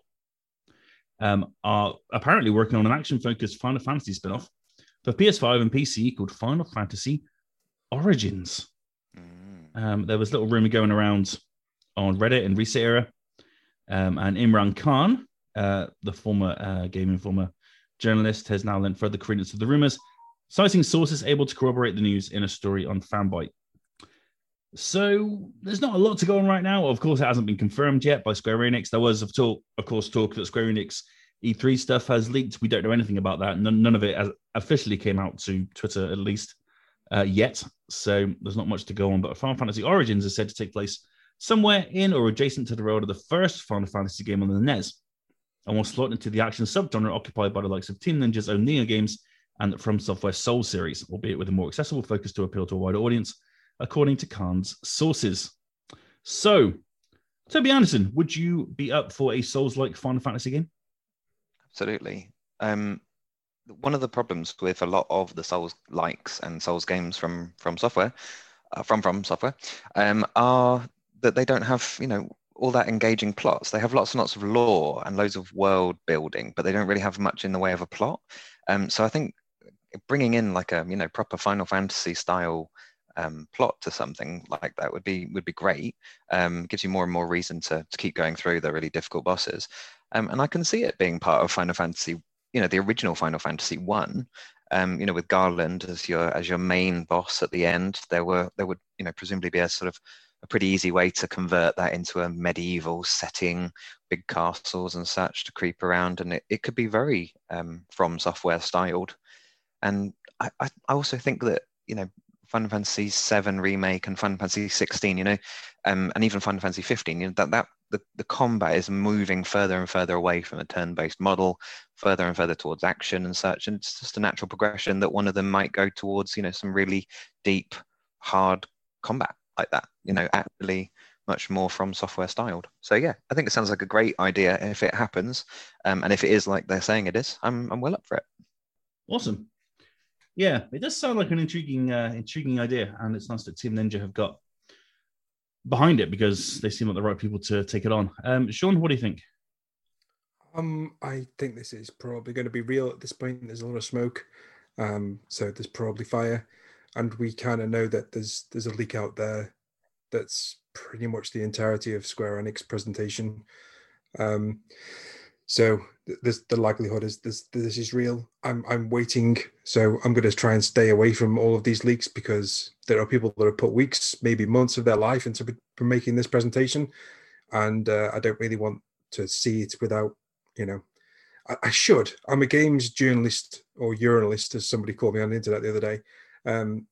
um, are apparently working on an action-focused Final Fantasy spin-off for PS5 and PC called Final Fantasy Origins. Mm. Um, there was a little rumor going around on Reddit and ResetEra, um, and Imran Khan, uh, the former uh, Game Informer journalist, has now lent further credence to the rumors, citing sources able to corroborate the news in a story on Fanbyte. So there's not a lot to go on right now. Of course, it hasn't been confirmed yet by Square Enix. There was, of, talk, of course, talk that Square Enix E3 stuff has leaked. We don't know anything about that. None, none of it has officially came out to Twitter, at least uh, yet. So there's not much to go on. But Final Fantasy Origins is said to take place somewhere in or adjacent to the world of the first Final Fantasy game on the NES, and will slot into the action subgenre occupied by the likes of Team Ninja's own Nioh games and From Software Soul series, albeit with a more accessible focus to appeal to a wider audience, according to Khan's sources. So, Toby Andersen, would you be up for a Souls-like Final Fantasy game? Absolutely. Um, one of the problems with a lot of the Souls likes and Souls games from from software uh, from From Software, um, are that they don't have you know all that engaging plots. They have lots and lots of lore and loads of world building, but they don't really have much in the way of a plot. Um, so I think bringing in like a you know proper Final Fantasy style um, plot to something like that would be would be great. Um, gives you more and more reason to to keep going through the really difficult bosses, um, and I can see it being part of Final Fantasy. You know, the original Final Fantasy one. Um, you know, with Garland as your as your main boss at the end, there were there would you know presumably be a sort of a pretty easy way to convert that into a medieval setting, big castles and such to creep around, and it, it could be very um, from software styled. And I, I also think that you know Final Fantasy VII remake and Final Fantasy 16, you know, um, and even Final Fantasy 15, you know, that that the, the combat is moving further and further away from a turn-based model, further and further towards action and such, and it's just a natural progression that one of them might go towards, you know, some really deep, hard combat like that, you know, actually much more from software styled. So yeah, I think it sounds like a great idea if it happens, um, and if it is like they're saying it is, I'm I'm well up for it. Awesome. Yeah, it does sound like an intriguing, uh, intriguing idea, and it's nice that Team Ninja have got behind it because they seem like the right people to take it on. Um, Sean, what do you think? Um, I think this is probably going to be real at this point. There's a lot of smoke, um, so there's probably fire, and we kind of know that there's there's a leak out there that's pretty much the entirety of Square Enix presentation. Um, so this, the likelihood is this this is real. I'm I'm waiting, so I'm going to try and stay away from all of these leaks because there are people that have put weeks, maybe months of their life into making this presentation, and uh, I don't really want to see it without, you know, I, should. I'm a games journalist or journalist, as somebody called me on the internet the other day, um,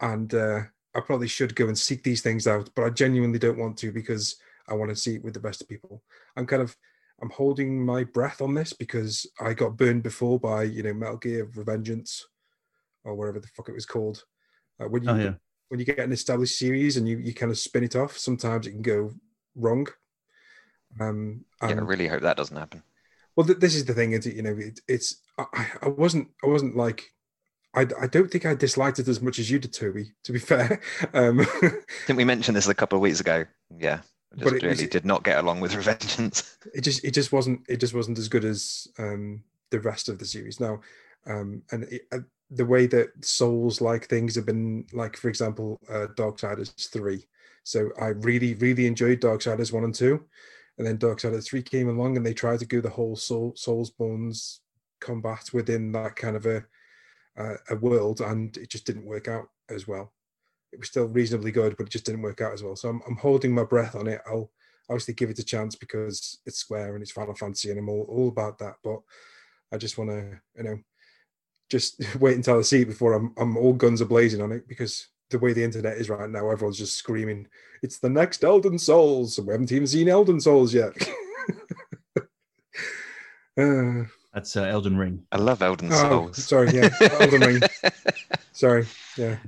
and uh, I probably should go and seek these things out, but I genuinely don't want to because I want to see it with the best of people. I'm kind of I'm holding my breath on this because I got burned before by you know Metal Gear Revengeance or whatever the fuck it was called. Uh, when you oh, yeah. when you get an established series and you you kind of spin it off, sometimes it can go wrong. Um, yeah, I really hope that doesn't happen. Well, th- this is the thing, is it? You know, it, it's I, I wasn't I wasn't like I, I don't think I disliked it as much as you did, Toby. To be fair, um, didn't we mention this a couple of weeks ago? Yeah, just but it really was, did not get along with Revengeance. It just it just wasn't it just wasn't as good as um, the rest of the series now, um, and it, uh, the way that Souls like things have been like, for example, uh, Darksiders three. So I really really enjoyed Darksiders one and two, and then Darksiders three came along and they tried to do the whole Soul Soulsborne's combat within that kind of a uh, a world, and it just didn't work out as well it was still reasonably good, but it just didn't work out as well. So I'm, I'm holding my breath on it. I'll obviously give it a chance because it's Square and it's Final Fantasy, and I'm all, all about that. But I just want to, you know, just wait until I see it before I'm I'm all guns are blazing on it because the way the internet is right now, everyone's just screaming, "It's the next Elden Souls," and we haven't even seen Elden Souls yet. uh, That's uh, Elden Ring. I love Elden oh, Souls. Sorry, yeah, Elden Ring. Sorry, yeah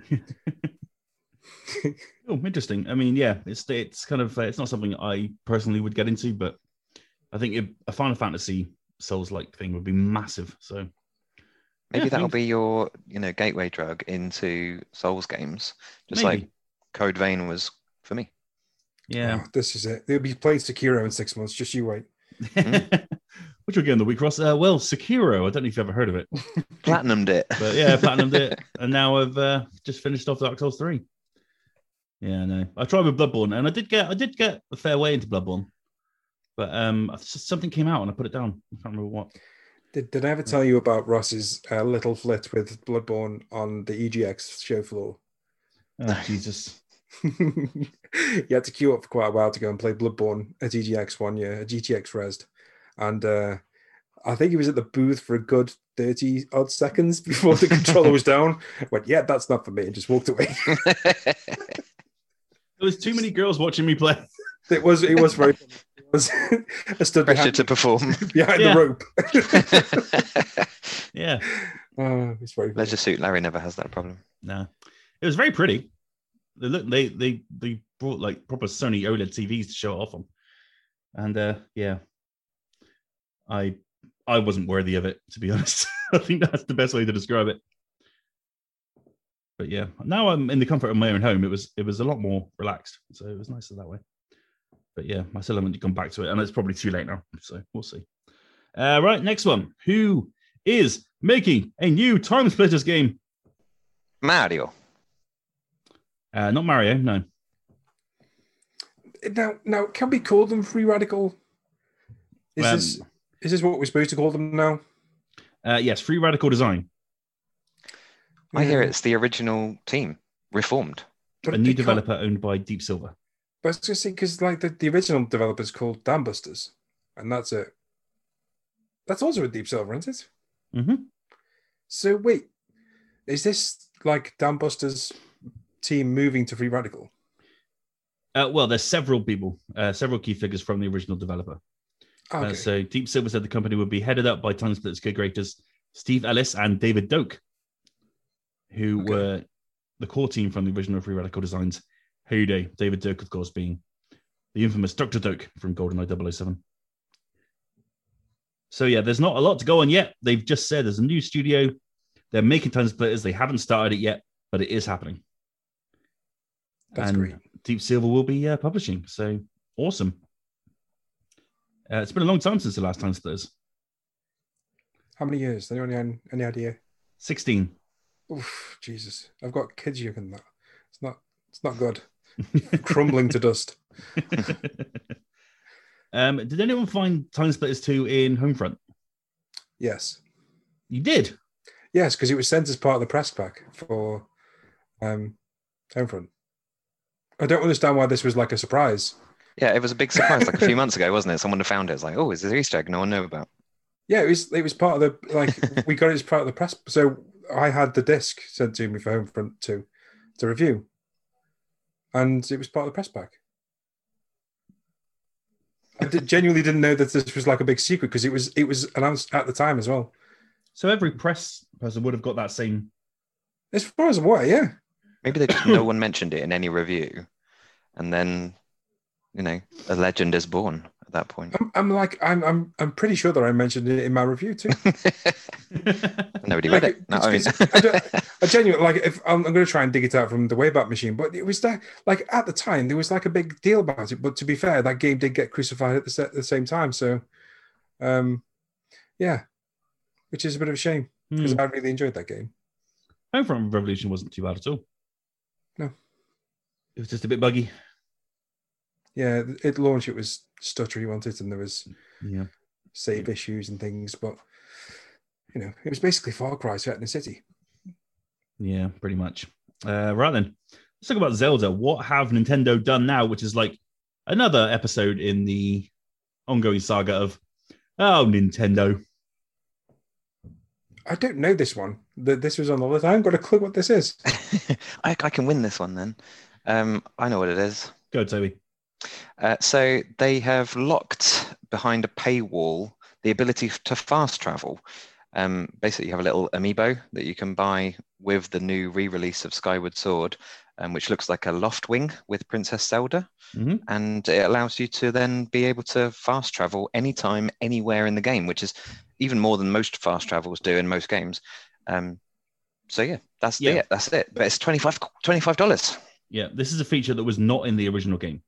oh, interesting. I mean, yeah, it's it's kind of uh, it's not something I personally would get into, but I think it, a Final Fantasy Souls like thing would be massive. So maybe yeah, that'll I be your you know gateway drug into Souls games, just maybe. like Code Vein was for me. Yeah, oh, this is it. They'll be playing Sekiro in six months. Just you wait. Which we'll get in the week, Ross. Uh, well, Sekiro. I don't know if you've ever heard of it. Platinumed it. But yeah, platinumed it, and now I've uh, just finished off Dark Souls three. Yeah, no. I tried with Bloodborne, and I did get I did get a fair way into Bloodborne, but um, something came out and I put it down. I can't remember what. Did, did I ever tell you about Ross's uh, little flit with Bloodborne on the EGX show floor? Oh, Jesus. you had to queue up for quite a while to go and play Bloodborne at EGX one year, at EGX Rezzed. And uh, I think he was at the booth for a good 30 odd seconds before the controller was down. I went, yeah, that's not for me, and just walked away. There was too many girls watching me play. It was. It was very. It was. I stood pressure to perform behind yeah. the rope. yeah. Uh, it's very. Leisure Suit Larry never has that problem. No, it was very pretty. They look. They they they brought like proper Sony OLED TVs to show it off on, and uh yeah, I I wasn't worthy of it to be honest. I think that's the best way to describe it. But yeah, now I'm in the comfort of my own home. It was it was a lot more relaxed, so it was nicer that way. But yeah, I still haven't gone back to it, and it's probably too late now. So we'll see. Uh, right, next one. Who is making a new Time Splitters game? Mario. Uh, not Mario, no. Now, now, can we call them free radical? Is Um, this is this what we're supposed to call them now? Uh, yes, Free Radical Design, I hear it's the original team, reformed. But a new it can't- developer owned by Deep Silver. But I was just because like the, the original developer's called Dambusters, and that's it. That's also a Deep Silver, isn't it? hmm So wait, is this like Dambusters team moving to Free Radical? Uh, well, there's several people, uh, several key figures from the original developer. Oh, Uh, so Deep Silver said the company would be headed up by Time Splitters co-creators Steve Ellis and David Doak, who Okay. were the core team from the original Free Radical Designs heyday. David Doak, of course, being the infamous Dr. Doak from GoldenEye 007. So yeah, there's not a lot to go on yet. They've just said there's a new studio. They're making Time Splitters. They haven't started it yet, but it is happening. That's and great. Deep Silver will be uh, publishing. So awesome. Uh, it's been a long time since the last time Splitters. How many years? Anyone any, any idea? 16. Oof, Jesus, I've got kids younger than that. It's not. It's not good. Crumbling to dust. um, did anyone find Time Splitters 2 in Homefront? Yes, You did. yes, because it was sent as part of the press pack for um, Homefront. I don't understand why this was like a surprise. Yeah, it was a big surprise like a few months ago, wasn't it? Someone had found it. It's like, oh, is this an Easter egg no one knew about? Yeah, it was. It was part of the like we got it as part of the press. So I had the disc sent to me for Homefront to to review, and it was part of the press pack. I did, genuinely didn't know that this was like a big secret because it was it was announced at the time as well. So every press person would have got that same. As far as I'm yeah. Maybe they just no one mentioned it in any review, and then you know a legend is born at that point. I'm, I'm like I'm I'm I'm pretty sure that I mentioned it in my review too. Nobody Like, it. No, I mean, I I genuinely like if I'm, I'm going to try and dig it out from the Wayback Machine, but it was that like at the time there was like a big deal about it. But to be fair, that game did get crucified at the, se- at the same time. So, um, yeah, which is a bit of a shame because Hmm. I really enjoyed that game. Homefront Revolution wasn't too bad at all. No. It was just a bit buggy. Yeah, it launched. It was stuttery, wasn't it? And there was Yeah. save issues and things, but you know, it was basically Far Cry set in a city. Yeah, pretty much. Uh, right then, let's talk about Zelda. What have Nintendo done now? Which is like another episode in the ongoing saga of oh Nintendo. I don't know this one. The, this was on the list. I haven't got a clue what this is. I, I can win this one then. Um, I know what it is. Go Toby. Uh, so they have locked behind a paywall the ability to fast travel. Um, basically, you have a little amiibo that you can buy with the new re-release of Skyward Sword, um, which looks like a Loftwing with Princess Zelda, Mhm. and it allows you to then be able to fast travel anytime, anywhere in the game, which is even more than most fast travels do in most games. Um, so yeah, that's Yeah. it. That's it. But it's 25 dollars. Yeah, this is a feature that was not in the original game.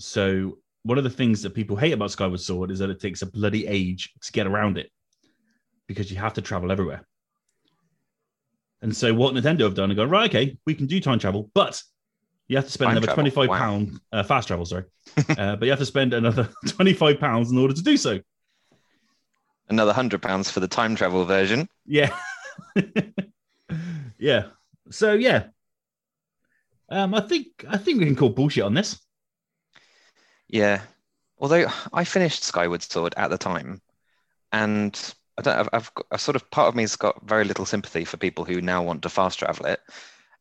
So one of the things that people hate about Skyward Sword is that it takes a bloody age to get around it because you have to travel everywhere. And so what Nintendo have done, and gone right, okay, we can do time travel, but you have to spend Time another travel, twenty-five wow. pound uh, fast travel, sorry, uh, but you have to spend another twenty-five pounds in order to do so. Another hundred pounds for the time travel version. Yeah. yeah. So yeah. Um, I think I think we can call bullshit on this. Yeah. Although I finished Skyward Sword at the time, and I don't. I've, I've got a sort of part of me's got very little sympathy for people who now want to fast travel it,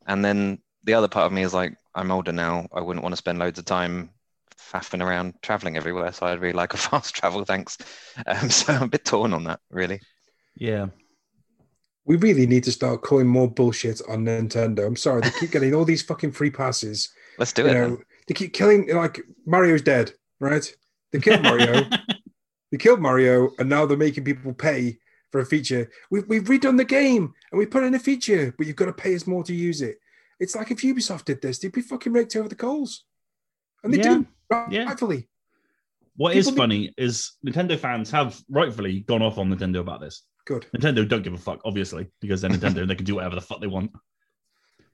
and then the other part of me is like, I'm older now. I wouldn't want to spend loads of time faffing around traveling everywhere. So I'd really like a fast travel. Thanks. Um, so I'm a bit torn on that, really. Yeah. We really need to start calling more bullshit on Nintendo. I'm sorry, they keep getting all these fucking free passes. Let's do You it. know, then. They keep killing like Mario's dead, right? They killed Mario. they killed Mario, and now they're making people pay for a feature. We've, we've redone the game and we put in a feature, but you've got to pay us more to use it. It's like if Ubisoft did this, they'd be fucking raked over the coals. And they Yeah, do, yeah. rightfully. What is People need- funny is Nintendo fans have rightfully gone off on Nintendo about this. Good. Nintendo don't give a fuck, obviously, because they're Nintendo and they can do whatever the fuck they want.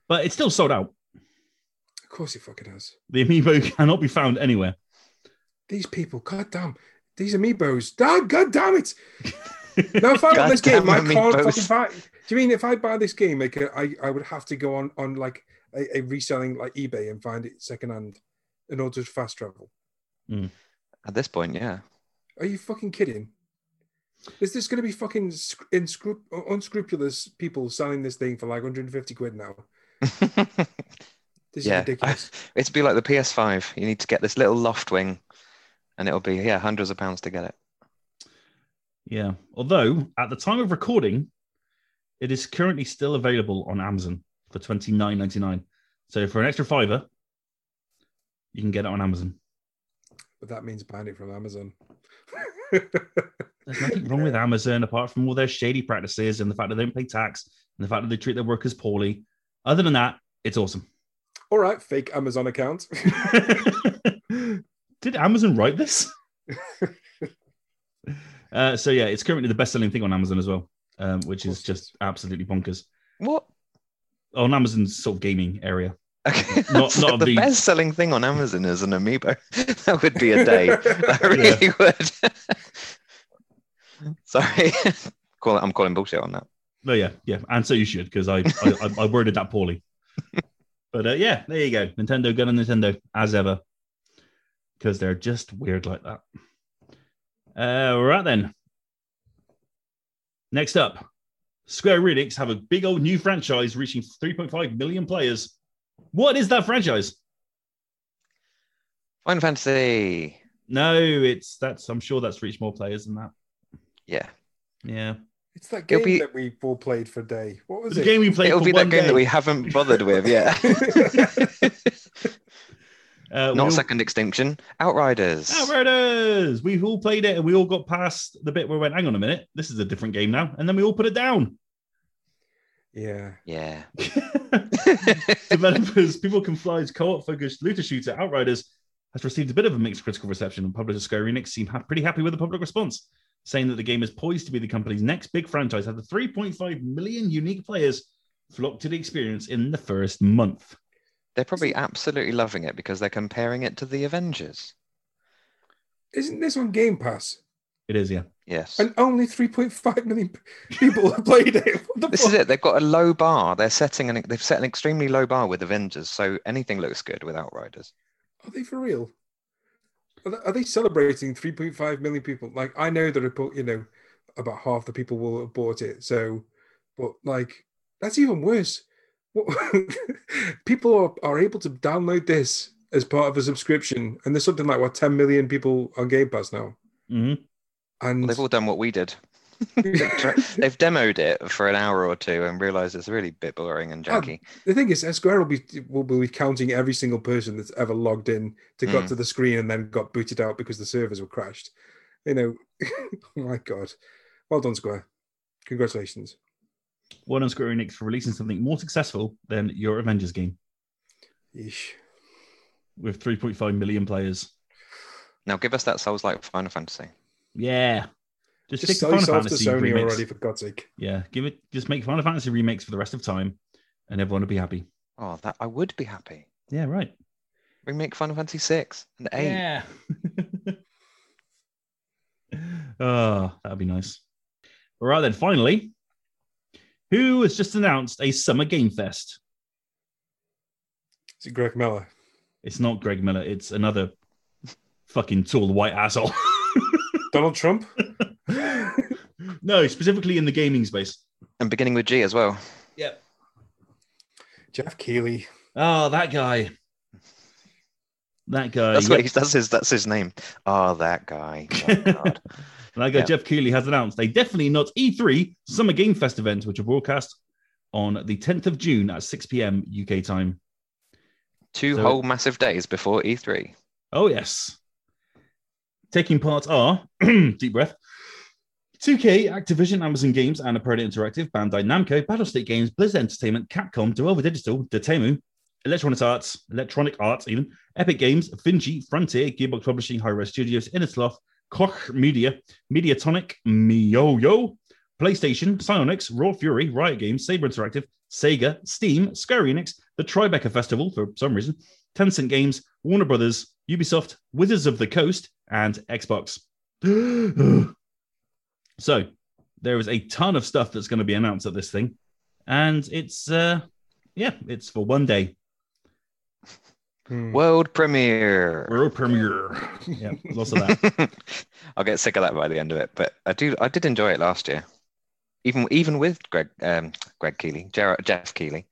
But it's still sold out. Of course it fucking has. The amiibo cannot be found anywhere. These people, goddamn, these amiibos. Ah, God damn it. Now, if I bought this Goddamn game, I can't fucking buy. Do you mean if I buy this game, like uh, I, I would have to go on on like a, a reselling like eBay and find it secondhand in order to fast travel? At this point, yeah. Are you fucking kidding? Is this going to be fucking inscrup- unscrupulous people selling this thing for like 150 quid now? This Yeah, is ridiculous. It'd be like the PS5. You need to get this little Loftwing, and it'll be yeah, hundreds of pounds to get it. Yeah. Although at the time of recording, it is currently still available on Amazon for twenty nine ninety nine. So for an extra fiver, you can get it on Amazon. but that means buying it from Amazon. There's nothing wrong with Amazon apart from all their shady practices and the fact that they don't pay tax and the fact that they treat their workers poorly. Other than that, it's awesome. All right, fake Amazon account. Did Amazon write this? uh, so yeah, it's currently the best-selling thing on Amazon as well, um, which is just absolutely bonkers. What? On Amazon's sort of gaming area. Okay. Not- So not the the- best selling thing on Amazon is an amiibo. that would be a day. That really would. Sorry. Call it, I'm calling bullshit on that. No, yeah, yeah, and so you should because I, I I I worded that poorly. But uh, yeah, there you go. Nintendo gun on Nintendo as ever because they're just weird like that. Uh, right then. Next up, Square Enix have a big old new franchise reaching 3.5 million players. What is that franchise? Final Fantasy. No, it's that's I'm sure that's reached more players than that. Yeah. Yeah, It's that game be- that we all played for a day. What was the it? game we played It'll for be one that game day. that we haven't bothered with. Yeah. Uh, we Not all- Second Extinction. Outriders. Outriders! We've all played it and we all got past the bit where we went, hang on a minute, this is a different game now. And then we all put it down. yeah. Yeah. Developers, People Can Fly's co op focused looter shooter Outriders has received a bit of a mixed critical reception, and publisher Square Enix seem ha- pretty happy with the public response, saying that the game is poised to be the company's next big franchise after 3.5 million unique players flocked to the experience in the first month. They're probably absolutely loving it because they're comparing it to the Avengers. Isn't this on Game Pass? It is, yeah. Yes. And only 3.5 million people have played it. This fuck? is it. They've got a low bar. They're setting an they've set an extremely low bar with Avengers, so anything looks good with Outriders. Are they for real? Are they, celebrating 3.5 million people? Like, I know the report, you know, about half the people will have bought it. So, but like, that's even worse. People are, are able to download this as part of a subscription, and there's something like what 10 million people on Game Pass now. hmm And Well, they've all done what we did. They've demoed it for an hour or two and realised it's really a bit boring and Oh, janky. the thing is, Square will be will be counting every single person that's ever logged in to got Mm. to the screen and then got booted out because the servers were crashed. You know, oh my god, well done, Square. Congratulations. Well done, Square Enix, for releasing something more successful than your Avengers game Yeesh. with 3.5 million players. Now give us that Souls like Final Fantasy. Yeah. Just, Just stick to Final yourself to Fantasy Sony remakes. already, for God's sake. Yeah, give it. Just make Final Fantasy remakes for the rest of time, and everyone will be happy. Oh, that I would be happy. Yeah, right. Remake Final Fantasy six and eight. Yeah. oh, that'd be nice. All right, then. Finally, who has just announced a summer game fest? Is it Greg Miller? It's not Greg Miller. It's another fucking tall white asshole. Donald Trump? no, specifically in the gaming space. And beginning with G as well. Yep. Jeff Keighley. Oh, that guy. That guy. That's Yep. what he's, that's his that's his name. Oh, that guy. Oh, God. That guy Yeah. Jeff Keighley has announced a definitely not E3 Summer Game Fest event, which will broadcast on the 10th of June at 6 p.m. UK time. Two So- whole massive days before E E3. Oh, yes. Taking part are, deep breath, 2K, Activision, Amazon Games, Annapurna Interactive, Bandai Namco, Battlestate Games, Blizzard Entertainment, Capcom, Devolver Digital, Dotemu, Electronic Arts, Electronic Arts even, Epic Games, Finji, Frontier, Gearbox Publishing, Hi-Rez Studios, Innersloth, Koch Media, Mediatonic, MiYoYo, PlayStation, Psyonix, Raw Fury, Riot Games, Saber Interactive, Sega, Steam, Square Enix, the Tribeca Festival for some reason, Tencent Games, Warner Brothers, Ubisoft, Wizards of the Coast, and Xbox. so there is a ton of stuff that's going to be announced at this thing, and it's uh yeah, it's for one day. Hmm. World premiere. World premiere. Yeah, lots of that. I'll get sick of that by the end of it, but I do. I did enjoy it last year, even even with Greg um, Greg Keeley, Jer- Jeff Keighley,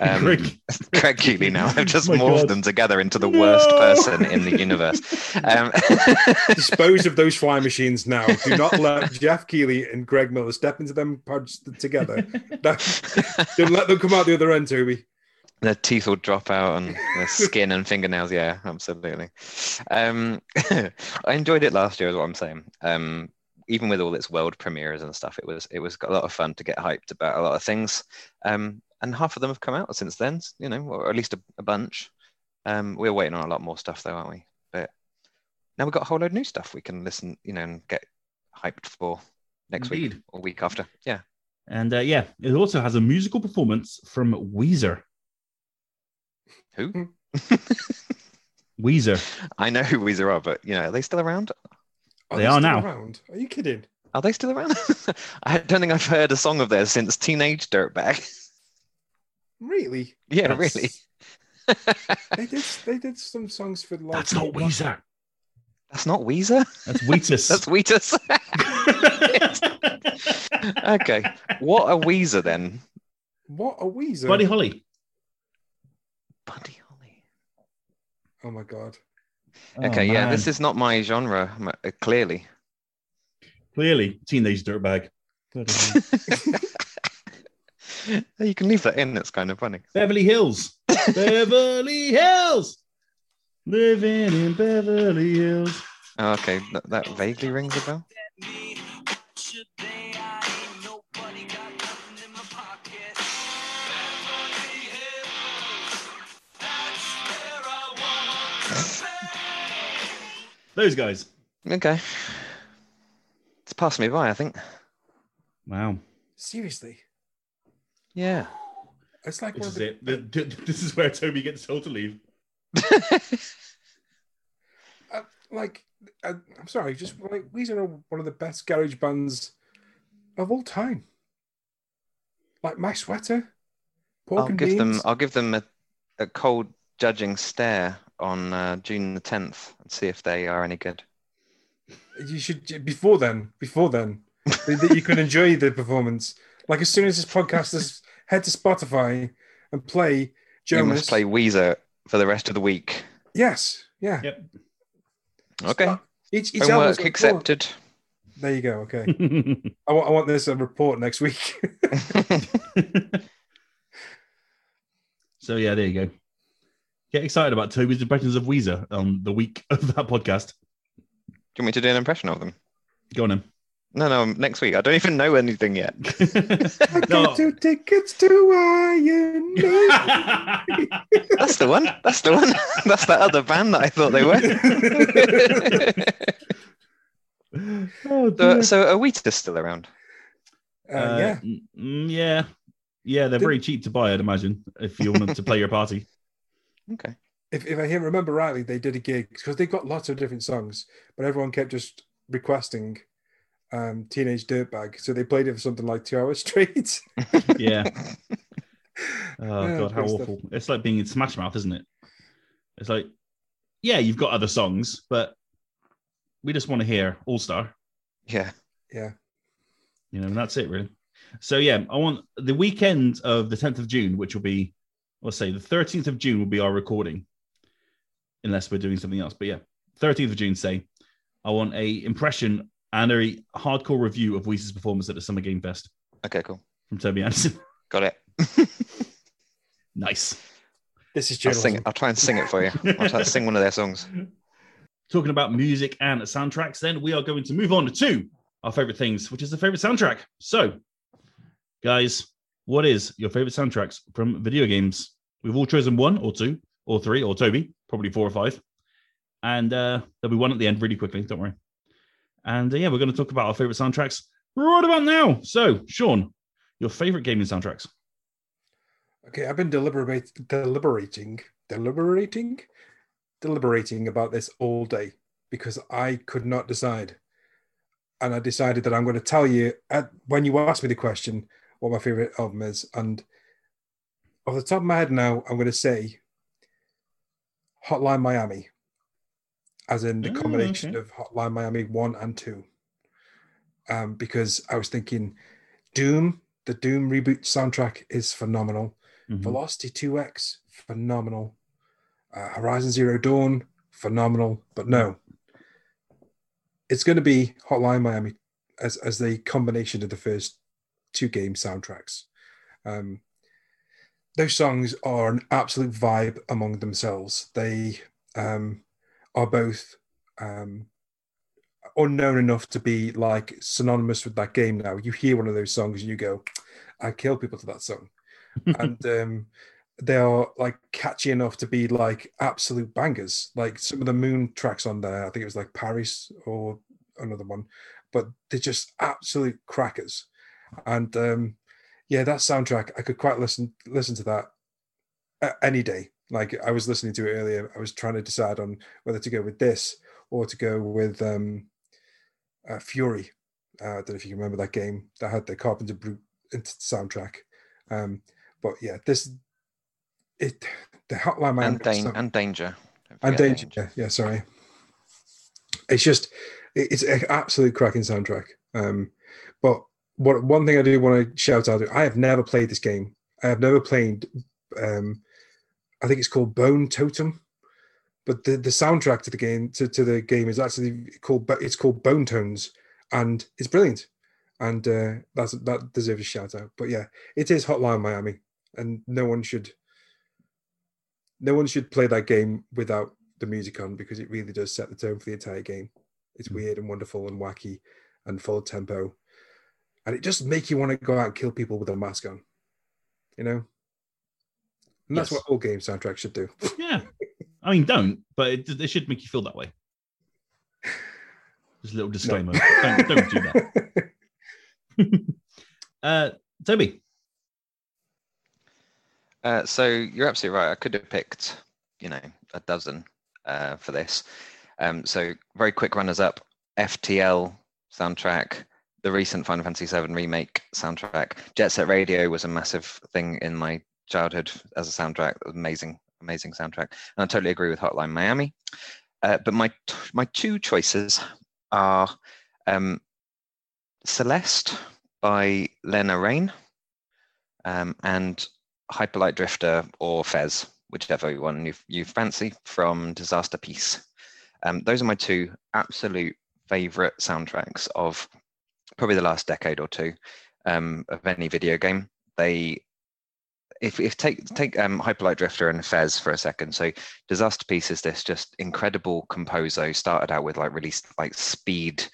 um, Greg. Greg Keeley. Now I've just Oh my morphed God. them together into the No. worst person in the universe. Um, Dispose of those fly machines now. Do not let Jeff Keighley and Greg Miller step into them pods together. Don't let them come out the other end, Toby. their teeth will drop out and their skin and fingernails. Yeah, absolutely. Um, I enjoyed it last year, is what I'm saying. Um, even with all its world premieres and stuff, it was it was a lot of fun to get hyped about a lot of things. Um, and half of them have come out since then, you know, or at least a, a bunch. Um, we're waiting on a lot more stuff though, aren't we? But now we've got a whole load of new stuff we can listen, you know, and get hyped for next week or week after. Yeah. And uh, yeah, it also has a musical performance from Weezer. Who? Weezer. I know who Weezer are, but you know, are they still around? They are still now. Around? Are you kidding? Are they still around? I don't think I've heard a song of theirs since Teenage Dirtbag. Really? yeah, That's- really. They did. They did some songs for. Like, That's not Weezer. That's not Weezer. That's Wheatus. That's Wheatus. okay. What a Weezer then? What a Weezer! Buddy Holly. Buddy Holly. Oh my god. Okay, yeah, this is not my genre, uh, clearly. clearly teenage dirtbag. You can leave that in, it's kind of funny. Beverly Hills. Beverly Hills. Living in Beverly Hills. Oh, okay, that, that vaguely rings a bell. Those guys. Okay. It's passed me by, I think. Wow. Seriously, Yeah. it's like This is the, it. The- the- This is where Toby gets told to leave. uh, like. Uh, I'm sorry, just like Weezer are one of the best garage bands of all time. Like my sweater, pork I'll and give beans. them I'll give them a, a cold judging stare on uh, June the 10th and see if they are any good. You should before then. Before then, that that you can enjoy the performance. Like as soon as this podcast is, head to Spotify and play You must play Weezer for the rest of the week. Yes, yeah. Yep. Okay. Each, each Homework accepted. There you go. Okay. I want, I want this uh, report next week. so yeah, there you go. Get excited about Toby's impressions of Weezer on the week of that podcast. Do you want me to do an impression of them? Go on, him. No, no, next week. I don't even know anything yet. I No. got two tickets to Iron Maiden. That's the one. That's the one. That's that other band that I thought they were. oh, so, dear. so are we still around? Uh, Uh, yeah. mm, yeah, yeah. They're very cheap to buy, I'd imagine, if you wanted to play your party. Okay. If, if I remember rightly, they did a gig because they got lots of different songs, but everyone kept just requesting um, Teenage Dirtbag. So they played it for something like two hours straight. Yeah. Oh Yeah, god, how good stuff. awful! It's like being in Smash Mouth, isn't it? It's like, yeah, you've got other songs, but we just want to hear All Star, Yeah. yeah. you know, and that's it, really. So yeah, I want the weekend of the 10th of June, which will be, let's say, the 13th of June will be our recording, unless we're doing something else. But yeah, 13th of June, say, I want a impression and a hardcore review of Weezer's performance at the Summer Game Fest Okay, cool. from Toby Andersen. Got it. nice. This is I'll sing it. I'll try and sing it for you. I'll try to sing one of their songs. Talking about music and soundtracks, then we are going to move on to our favorite things, which is the favorite soundtrack. So, guys, what is your favorite soundtracks from video games? We've all chosen one or two or three or Toby, probably four or five. And uh, there'll be one at the end really quickly. Don't worry. And uh, yeah, we're going to talk about our favorite soundtracks right about now. So, Sean, your favorite gaming soundtracks? Okay, I've been deliberate, deliberating, deliberating, deliberating about this all day because I could not decide. And I decided that I'm going to tell you at, when you asked me the question what my favorite album is. And off the top of my head now, I'm going to say Hotline Miami, as in the Oh, combination okay. of Hotline Miami 1 and 2. Um, because I was thinking Doom, the Doom reboot soundtrack is phenomenal. Mhm. Velocity 2X, phenomenal. Uh, Horizon Zero Dawn, phenomenal. But no, it's going to be Hotline Miami as, as the combination of the first two game soundtracks. Um, those songs are an absolute vibe among themselves. They um, are both um, unknown enough to be like synonymous with that game now. You hear one of those songs and you go, I kill people to that song and um, they are like catchy enough to be like absolute bangers. Like some of the Moon tracks on there, I think it was like Paris or another one, but they're just absolute crackers. And um, yeah, that soundtrack, I could quite listen listen to that any day. Like I was listening to it earlier, I was trying to decide on whether to go with this or to go with um, uh, Furi. Uh, I don't know if you can remember that game that had the Carpenter Brut soundtrack. Um, but yeah, this it the Hotline Miami and, dan- and danger. And danger. Yeah, yeah, sorry. It's just it's an absolute cracking soundtrack. Um, but what one thing I do want to shout out: I have never played this game. I have never played. Um, I think it's called Bone Totem, but the, the soundtrack to the game to, to the game is actually called it's called Bone Tones, and it's brilliant. And uh, that's that deserves a shout out. But yeah, it is Hotline Miami, and no one should no one should play that game without the music on because it really does set the tone for the entire game. It's Mm. weird and wonderful and wacky and full of tempo. And it just make you want to go out and kill people with a mask on. You know? And that's Yes. what all game soundtracks should do. Yeah. I mean, don't, but it, it should make you feel that way. Just a little disclaimer. Don't, don't do that. Uh, Toby. Uh, so you're absolutely right. I could have picked, you know, a dozen uh, for this. Um, so very quick runners up: FTL soundtrack, the recent Final Fantasy VII remake soundtrack. Jet Set Radio was a massive thing in my childhood as a soundtrack. Amazing, amazing soundtrack. And I totally agree with Hotline Miami. Uh, but my t- my two choices are um, Celeste by Lena Raine um, and Hyper Light Drifter or Fez, whichever one you, you fancy from Disasterpeace. Um, those are my two absolute favorite soundtracks of probably the last decade or two um, of any video game. They, if, if take take um, Hyper Light Drifter and Fez for a second. So Disasterpeace is this just incredible composer started out with like really like speed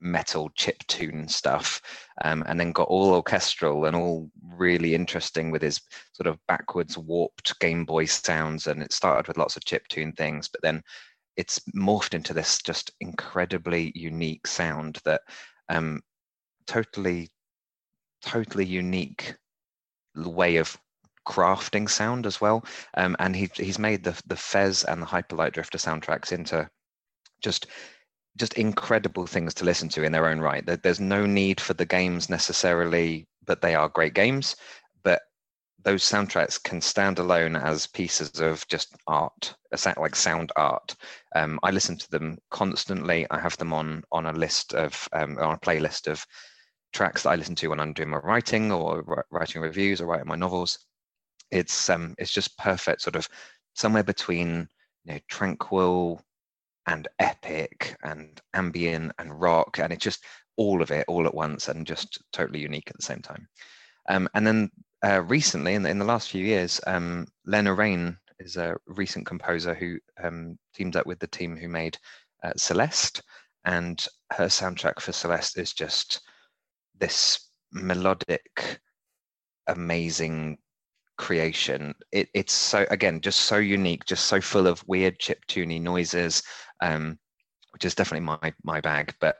metal chip tune stuff um, and then got all orchestral and all really interesting with his sort of backwards warped game boy sounds and it started with lots of chip tune things but then it's morphed into this just incredibly unique sound that um, totally totally unique way of crafting sound as well um, and he, he's made the the fez and the hyperlight drifter soundtracks into just just incredible things to listen to in their own right. There's no need for the games necessarily, but they are great games. Those soundtracks can stand alone as pieces of just art, like sound art. Um, I listen to them constantly. I have them on on a list of um, on a playlist of tracks that I listen to when I'm doing my writing or writing reviews or writing my novels. It's um it's just perfect, sort of somewhere between you know tranquil and epic and ambient and rock and it's just all of it all at once and just totally unique at the same time um, and then uh, recently in the, in the last few years um, Lena Raine is a recent composer who um, teamed up with the team who made uh, celeste and her soundtrack for Celeste is just this melodic, amazing creation. It, it's so again just so unique, just so full of weird chip tuney noises, um, which is definitely my my bag. But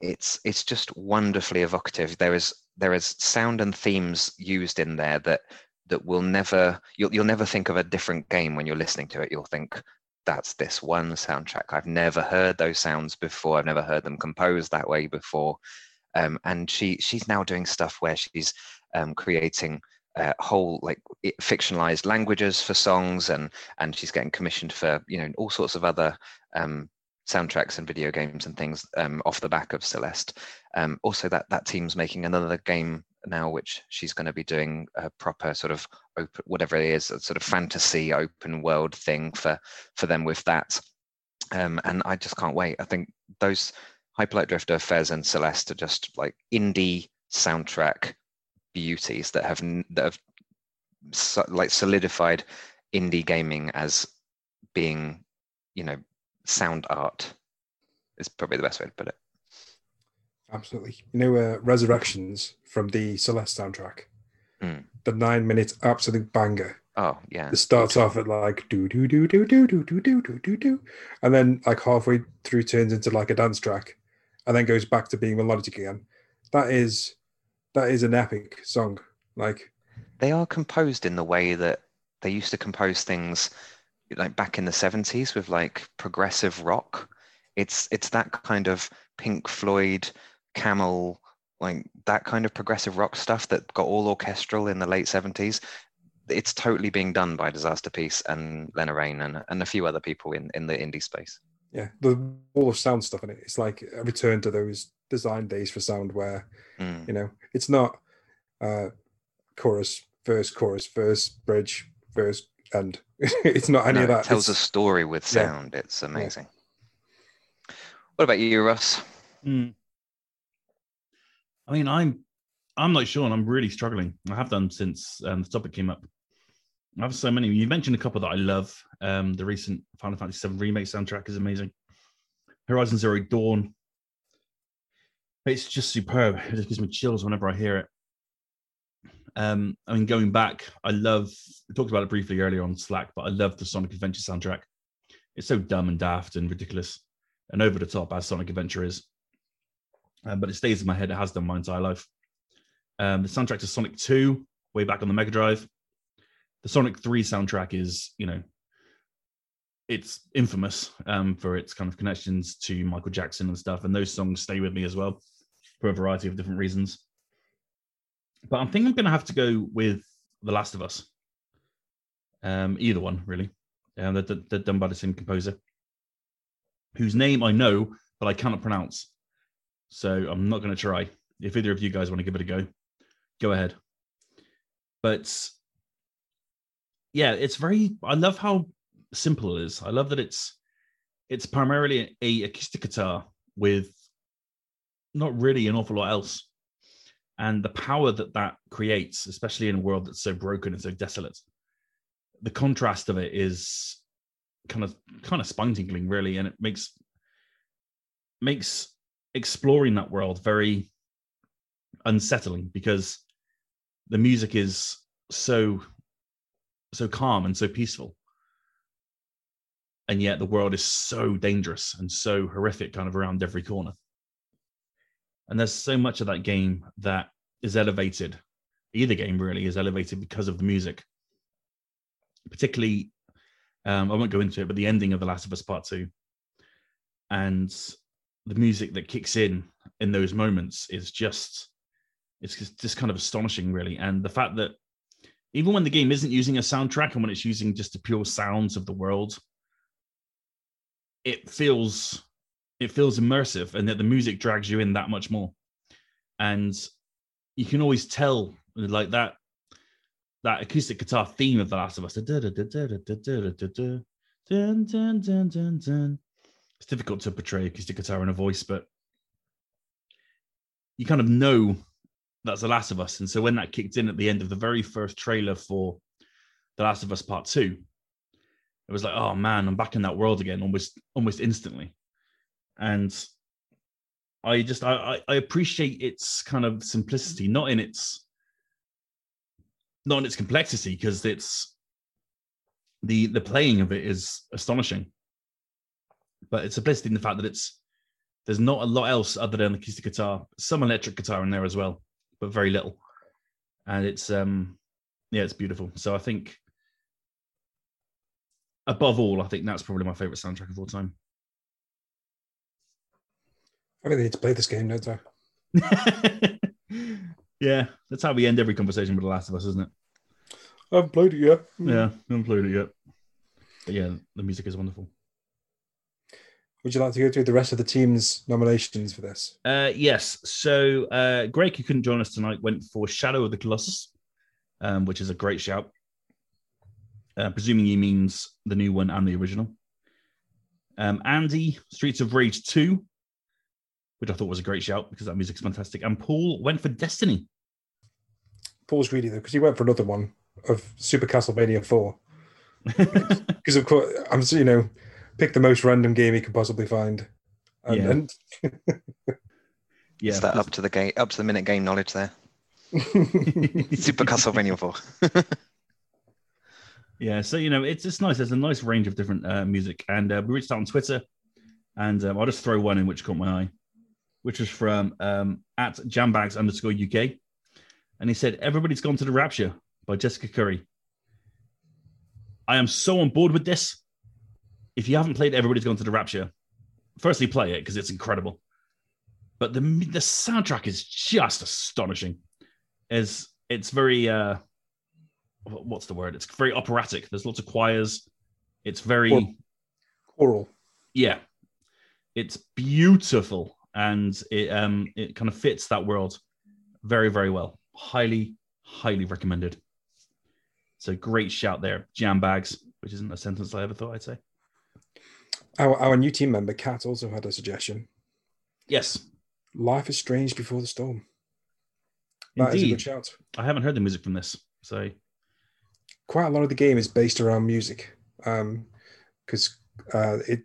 it's it's just wonderfully evocative. There is there is sound and themes used in there that that will never you'll you'll never think of a different game when you're listening to it. You'll think that's this one soundtrack. I've never heard those sounds before. I've never heard them composed that way before. Um, and she she's now doing stuff where she's um, creating uh, whole like fictionalized languages for songs, and and she's getting commissioned for you know all sorts of other um, soundtracks and video games and things um, off the back of Celeste. Um, also, that that team's making another game now, which she's going to be doing a proper sort of open, whatever it is, a sort of fantasy open world thing for for them with that. Um, and I just can't wait. I think those Hyper Light Drifter, Fez, and Celeste are just like indie soundtrack beauties that have that have so, like solidified indie gaming as being, you know, sound art. Is probably the best way to put it. Absolutely. You know, uh, Resurrections from the Celeste soundtrack. Mm. The nine minute absolute banger. Oh yeah. It starts off at like do do do do do do do do do do do, and then like halfway through turns into like a dance track, and then goes back to being melodic again. That is, that is an epic song. Like they are composed in the way that they used to compose things like back in the 70s with like progressive rock it's it's that kind of pink floyd camel like that kind of progressive rock stuff that got all orchestral in the late 70s it's totally being done by Disasterpeace and Lena Raine and, and a few other people in, in the indie space. Yeah, the wall of sound stuff in it. It's like a return to those design days for sound where, Mm. you know, it's not uh chorus, verse, chorus, verse, bridge, verse, end. it's not any No, of that. It tells a story with yeah. sound. It's amazing. What about you, Russ? Hmm. I mean, I'm I'm not sure, and I'm really struggling. I have done since um, the topic came up. I have so many. You mentioned a couple that I love. Um, the recent Final Fantasy VII remake soundtrack is amazing. Horizon Zero Dawn. It's just superb. It just gives me chills whenever I hear it. Um, I mean, going back, I love. We talked about it briefly earlier on Slack, but I love the Sonic Adventure soundtrack. It's so dumb and daft and ridiculous and over the top as Sonic Adventure is. Um, but it stays in my head. It has done my entire life. Um, the soundtrack to Sonic 2, way back on the Mega Drive. The Sonic 3 soundtrack is, you know, it's infamous um, for its kind of connections to Michael Jackson and stuff. And those songs stay with me as well for a variety of different reasons. But I think I'm going to have to go with The Last of Us. Um, either one, really. Um, they're, they're- they're done by the same composer, whose name I know, but I cannot pronounce. So I'm not going to try. If either of you guys want to give it a go, go ahead. But yeah, it's very. I love how simple it is. I love that it's it's primarily a acoustic guitar with not really an awful lot else, and the power that that creates, especially in a world that's so broken and so desolate. The contrast of it is kind of kind of spine tingling, really, and it makes makes exploring that world very unsettling because the music is so so calm and so peaceful and yet the world is so dangerous and so horrific kind of around every corner and there's so much of that game that is elevated. Either game really is elevated because of the music. Particularly um, i won't go into it but the ending of the last of us part two and the music that kicks in in those moments is just it's just, just kind of astonishing really. And the fact that even when the game isn't using a soundtrack and when it's using just the pure sounds of the world it feels it feels immersive and that the music drags you in that much more and you can always tell like that that acoustic guitar theme of the last of us it's difficult to portray acoustic guitar in a voice, but you kind of know that's The Last of Us. And so when that kicked in at the end of the very first trailer for The Last of Us Part Two, it was like, oh man, I'm back in that world again, almost almost instantly. And I just I, I appreciate its kind of simplicity, not in its not in its complexity, because it's the the playing of it is astonishing. But it's simplicity in the fact that it's there's not a lot else other than acoustic guitar, some electric guitar in there as well, but very little. And it's um yeah, it's beautiful. So I think above all, I think that's probably my favorite soundtrack of all time. I really need to play this game, don't I? yeah, that's how we end every conversation with The Last of Us, isn't it? I haven't played it yet. Yeah, I haven't played it yet. But yeah, the music is wonderful. Would you like to go through the rest of the team's nominations for this? Uh, yes. So uh, Greg, who couldn't join us tonight, went for Shadow of the Colossus, um, which is a great shout. Uh, presuming he means the new one and the original. Um, Andy, Streets of Rage 2, which I thought was a great shout because that music's fantastic. And Paul went for Destiny. Paul's greedy though, because he went for another one of Super Castlevania 4. Because of course, I'm you know, pick the most random game he could possibly find. And, Yeah. and yeah, Is that up to the game, up to the minute game knowledge there? Super Castlevania 4. Yeah, so you know, it's it's nice. There's a nice range of different uh, music, and uh, we reached out on Twitter, and um, I'll just throw one in which caught my eye, which was from um, at jambags underscore UK, and he said, "Everybody's gone to the Rapture" by Jessica Curry. I am so on board with this. If you haven't played Everybody's Gone to the Rapture, firstly play it because it's incredible. But the the soundtrack is just astonishing. Is it's very uh what's the word? It's very operatic. There's lots of choirs. It's very Well- Oral. yeah. It's beautiful and it um it kind of fits that world very very well. Highly highly recommended. So great shout there, jam bags, which isn't a sentence I ever thought I'd say. Our, our new team member, Kat, also had a suggestion. Yes, Life is Strange Before the Storm. That is a good shout. I haven't heard the music from this, so Quite a lot of the game is based around music. Um, because uh, it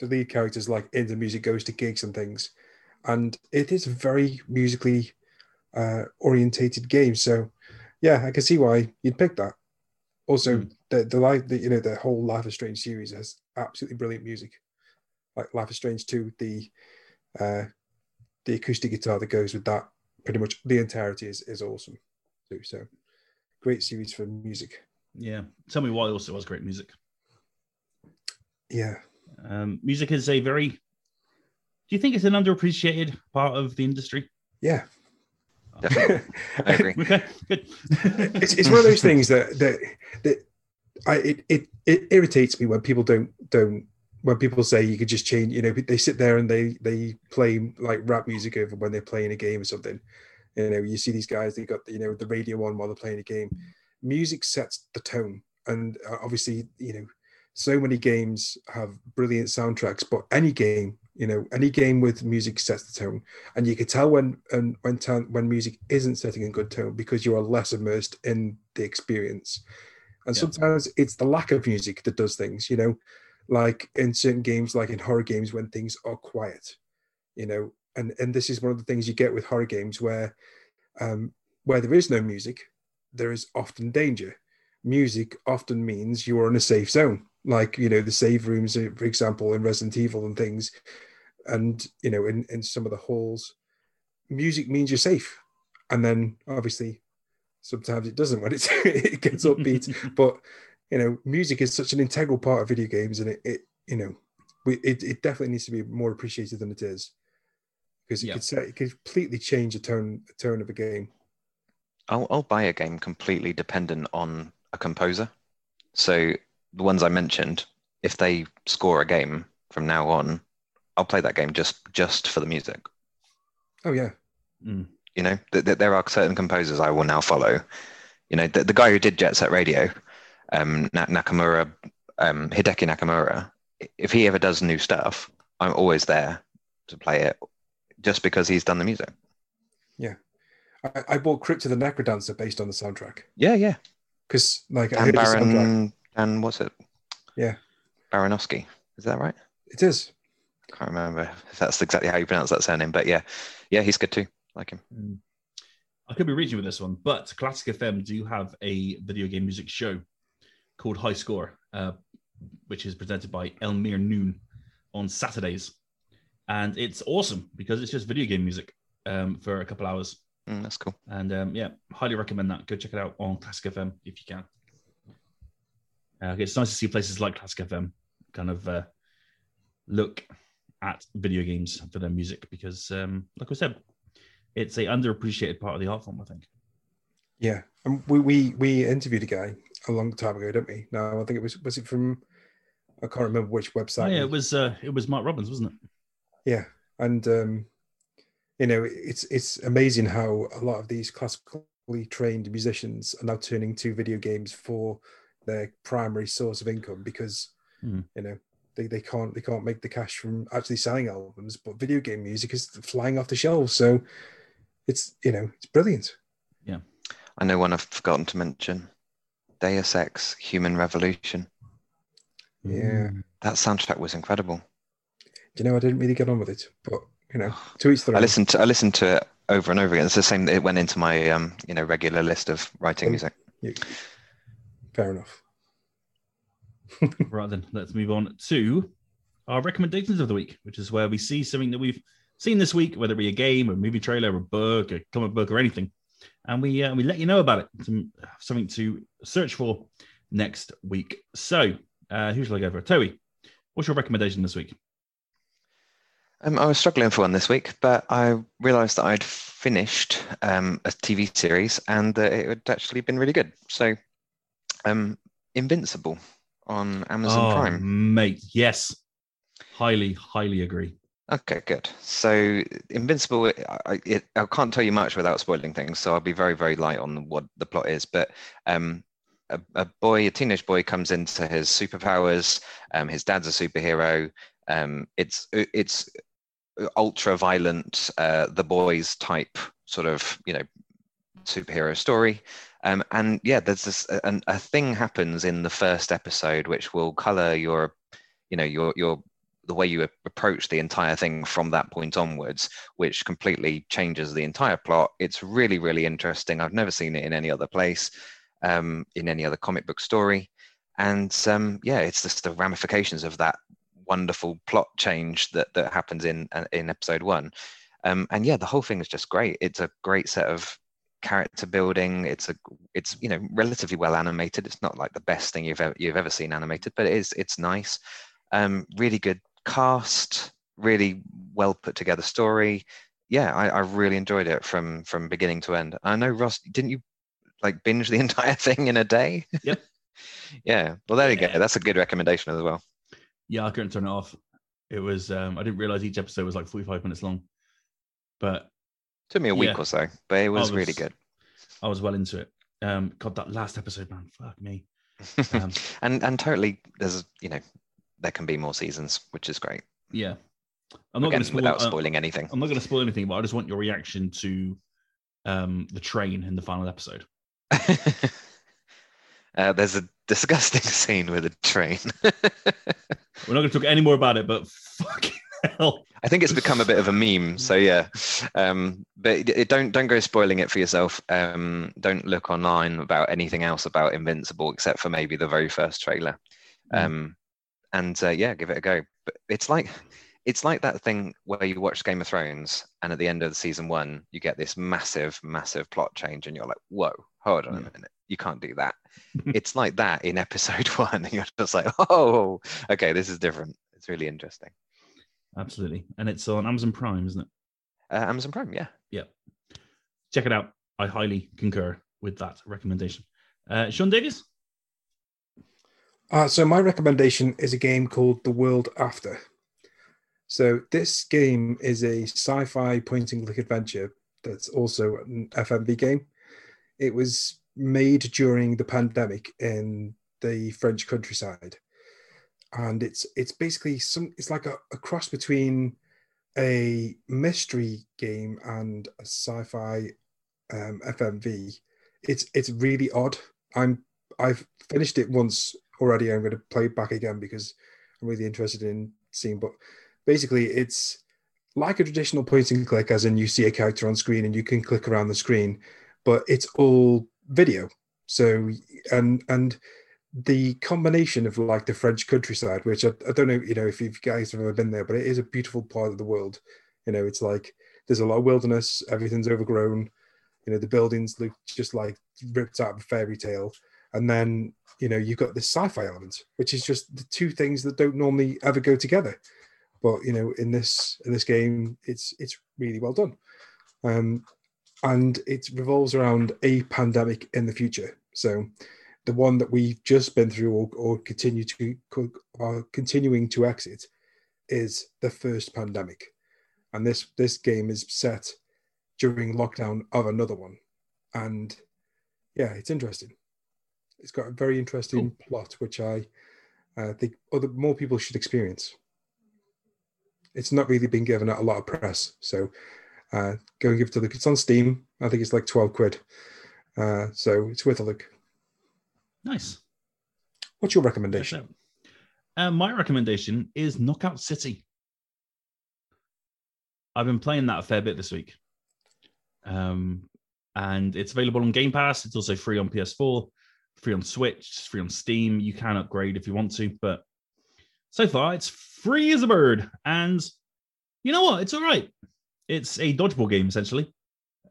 the lead characters like in the music goes to gigs and things, and it is a very musically uh, orientated game. So, yeah, I can see why you'd pick that. Also, Mm. the the life, the, you know, the whole Life is Strange series has absolutely brilliant music. Like Life is Strange two, the uh, the acoustic guitar that goes with that, pretty much the entirety is is awesome too. So, great series for music. yeah. Tell me why also has great music. Yeah, Um, music is a very. Do you think it's an underappreciated part of the industry? yeah. Definitely. I agree. Okay, good. it's, it's one of those things that that that I it, it it irritates me when people don't don't when people say you could just change you know they sit there and they they play like rap music over when they're playing a game or something you know you see these guys they got you know the radio on while they're playing a game music sets the tone and uh, obviously you know so many games have brilliant soundtracks but any game you know any game with music sets the tone. And you can tell when and when when music isn't setting a good tone because you are less immersed in the experience. And Yeah. sometimes it's the lack of music that does things you know like in certain games like in horror games when things are quiet you know. And and this is one of the things you get with horror games where um where there is no music there is often danger. Music often means you are in a safe zone like you know the save rooms uh, for example in resident evil and things and you know in, in some of the halls music means you're safe and then obviously sometimes it doesn't when it's, it gets upbeat but you know music is such an integral part of video games and it, it you know we, it, it definitely needs to be more appreciated than it is because it Yeah. could set, it could completely change the tone the tone of a game I'll, I'll buy a game completely dependent on a composer. So the ones I mentioned, if they score a game from now on, I'll play that game just just for the music. oh yeah Mm. You know, th- th- there are certain composers I will now follow. You know, the, the guy who did Jet Set Radio, um, Na- Nakamura, um, Hideki Nakamura. If he ever does new stuff, I'm always there to play it, just because he's done the music. I, I bought Crypt of the Necrodancer based on the soundtrack Yeah, yeah. because like I Dan heard the soundtrack. Baron, Dan, what's it? Yeah. Baranowsky. Is that right? It is. Can't remember if that's exactly how you pronounce that surname, but yeah, yeah, he's good too. Like him. Mm. I could be reaching with this one, but Classic FM do have a video game music show called High Score, uh, which is presented by Elmir Noon on Saturdays, and it's awesome because it's just video game music um, for a couple hours, Mm, that's cool. and um, yeah, highly recommend that. Go check it out on Classic FM if you can. Uh, it's nice to see places like Classic FM kind of uh, look at video games for their music because, um, like I said, it's a underappreciated part of the art form. I think. Yeah, and we, we we interviewed a guy a long time ago, didn't we? No, I think it was was it from I can't remember which Oh, website. yeah, it was uh, it was Mark Robbins, wasn't it? Yeah, and um, you know, it's it's amazing how a lot of these classically trained musicians are now turning to video games for their primary source of income because Hmm. you know they, they can't they can't make the cash from actually selling albums, but video game music is flying off the shelves. So it's you know it's brilliant. Yeah, I know one I've forgotten to mention. Deus Ex: Human Revolution. Yeah. That soundtrack was incredible. Do you know I didn't really get on with it, but you know to each their I listened to I listened to it over and over again. It's the same. It went into my um, you know regular list of writing Um, music. Fair enough. Right then, let's move on to our recommendations of the week, which is where we see something that we've seen this week, whether it be a game, a movie trailer, a book, a comic book, or anything, and we uh, we let you know about it. Some, something to search for next week. So, uh, who shall I go for? Toby, what's your recommendation this week? Um, I was struggling for one this week, but I realised that I'd finished um, a TV series and that it had actually been really good. So, um, Invincible on Amazon oh, Prime. mate, yes, highly, highly agree. Okay, good. So Invincible, I, it, I can't tell you much without spoiling things, so I'll be very, very light on what the plot is. But um, a, a boy, a teenage boy, comes into his superpowers. Um, his dad's a superhero. Um, it's it's ultra violent, uh, the boys type sort of you know superhero story. Um, and yeah, there's this a, a thing happens in the first episode which will color your, you know, your your the way you approach the entire thing from that point onwards, which completely changes the entire plot. It's really, really interesting. I've never seen it in any other place, um, in any other comic book story. And um, yeah, it's just the ramifications of that wonderful plot change that that happens in uh, in episode one. Um, and yeah, the whole thing is just great. It's a great set of character building. It's a it's you know relatively well animated. It's not like the best thing you've ever you've ever seen animated, but it is it's nice. Um, really good cast, really well put together story. Yeah, I, I really enjoyed it from from beginning to end. I know Ross, didn't you like binge the entire thing in a day? Yep. yeah. Well, there you go. That's a good recommendation as well. Yeah, I couldn't turn it off. It was um, I didn't realize each episode was like forty-five minutes long, but Took me a week Yeah. or so, but it was, I really good. I was well into it. Um, God, that last episode, man, fuck me. Um, and and totally, there's you know, there can be more seasons, which is great. yeah, I'm not going to spoil. without uh, spoiling anything. I'm not going to spoil anything, but I just want your reaction to um, the train in the final episode. uh, there's a disgusting scene with a train. We're not going to talk any more about it, but fucking hell, I think it's become a bit of a meme. So yeah, um, but it, it- don't don't go spoiling it for yourself. Um, don't look online about anything else about Invincible except for maybe the very first trailer. Mm. Um, and uh, yeah, give it a go. But it's like it's like that thing where you watch Game of Thrones and at the end of the season one you get this massive massive plot change and you're like, whoa, hold on a minute, you can't do that. it's like that in episode one. And you're just like, oh, okay, this is different. It's really interesting. Absolutely, and it's on Amazon Prime, isn't it? Uh, Amazon Prime, yeah. Yeah. Check it out. I highly concur with that recommendation. Uh, Sean Davies. Uh, so my recommendation is a game called The World After. So this game is a sci-fi point-and-click adventure that's also an FMV game. It was made during the pandemic in the French countryside, and it's it's basically some it's like a, a cross between a mystery game and a sci-fi um, FMV. It's it's really odd. I'm I've finished it once already. I'm going to play it back again because I'm really interested in seeing. But basically it's like a traditional point and click, as in you see a character on screen and you can click around the screen, but it's all video. So and and the combination of like the French countryside, which I, I don't know, you know, if you guys have ever been there, but it is a beautiful part of the world. You know, it's like there's a lot of wilderness, everything's overgrown, you know, the buildings look just like ripped out of a fairy tale. And then, you know, you've got this sci-fi element, which is just the two things that don't normally ever go together. But you know, in this in this game, it's it's really well done. Um, and it revolves around a pandemic in the future. So the one that we've just been through or, or continue to are continuing to exit is the first pandemic. And this this game is set during lockdown of another one. And yeah it's interesting. It's got a very interesting cool. plot which i uh, think other more people should experience. It's not really been given a lot of press so uh, go and give it a look. It's on steam. I think it's like 12 quid. Uh, so it's worth a look Nice. What's your recommendation? Uh, my recommendation is Knockout City. I've been playing that a fair bit this week. Um, and it's available on Game Pass. It's also free on PS4, free on Switch, free on Steam. You can upgrade if you want to, but so far it's free as a bird. And you know what? It's all right. It's a dodgeball game, essentially.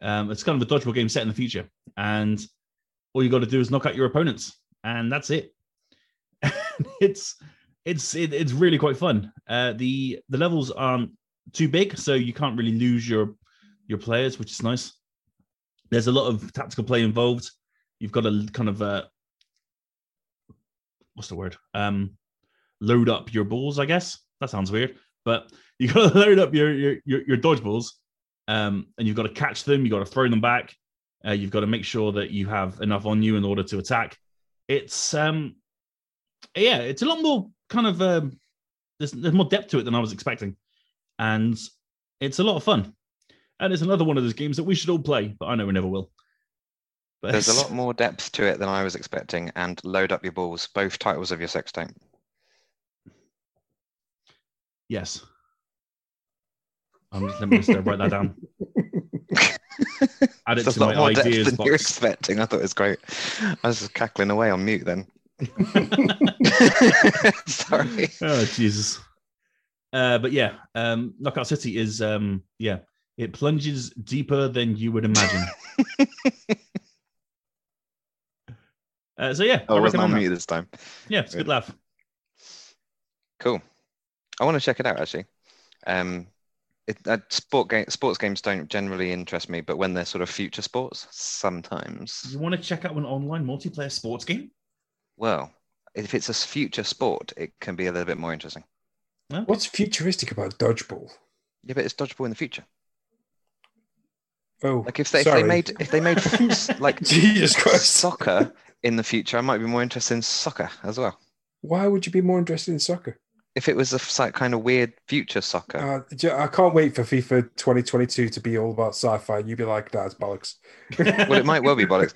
Um, it's kind of a dodgeball game set in the future. And all you got to do is knock out your opponents and that's it. it's it's it, it's really quite fun. Uh, the the levels aren't too big, so you can't really lose your your players, which is nice. There's a lot of tactical play involved. You've got to kind of uh, what's the word? Um, load up your balls. I guess that sounds weird, but you got to load up your your your, your dodgeballs, um, and you've got to catch them. You've got to throw them back. Uh, you've got to make sure that you have enough on you in order to attack it's um yeah, it's a lot more kind of um, there's there's more depth to it than I was expecting, and it's a lot of fun. And it's another one of those games that we should all play, but I know we never will. But there's a lot more depth to it than I was expecting, and load up your balls. Both titles of your sex tape. Yes. I'm just let me just uh, write that down. Add it to my ideas than box. you're expecting. I thought it was great. I was just cackling away on mute then. Sorry. Oh Jesus. Uh, but yeah, um, Knockout City is um, yeah, it plunges deeper than you would imagine. uh, so yeah, oh, I wasn't on mute this time. Yeah, it's a good laugh. Cool. I want to check it out actually. Um, it, uh, sport game, sports games don't generally interest me, but when they're sort of future sports, sometimes. You want to check out an online multiplayer sports game? Well, if it's a future sport, it can be a little bit more interesting. Okay. What's futuristic about dodgeball? Yeah, but it's dodgeball in the future. Oh, like if they, if they made if they made like Jesus Christ soccer in the future, I might be more interested in soccer as well. Why would you be more interested in soccer? If it was a like, kind of weird future soccer. Uh, I can't wait for FIFA 2022 to be all about sci-fi. You'd be like, that's bollocks. well, it might well be bollocks.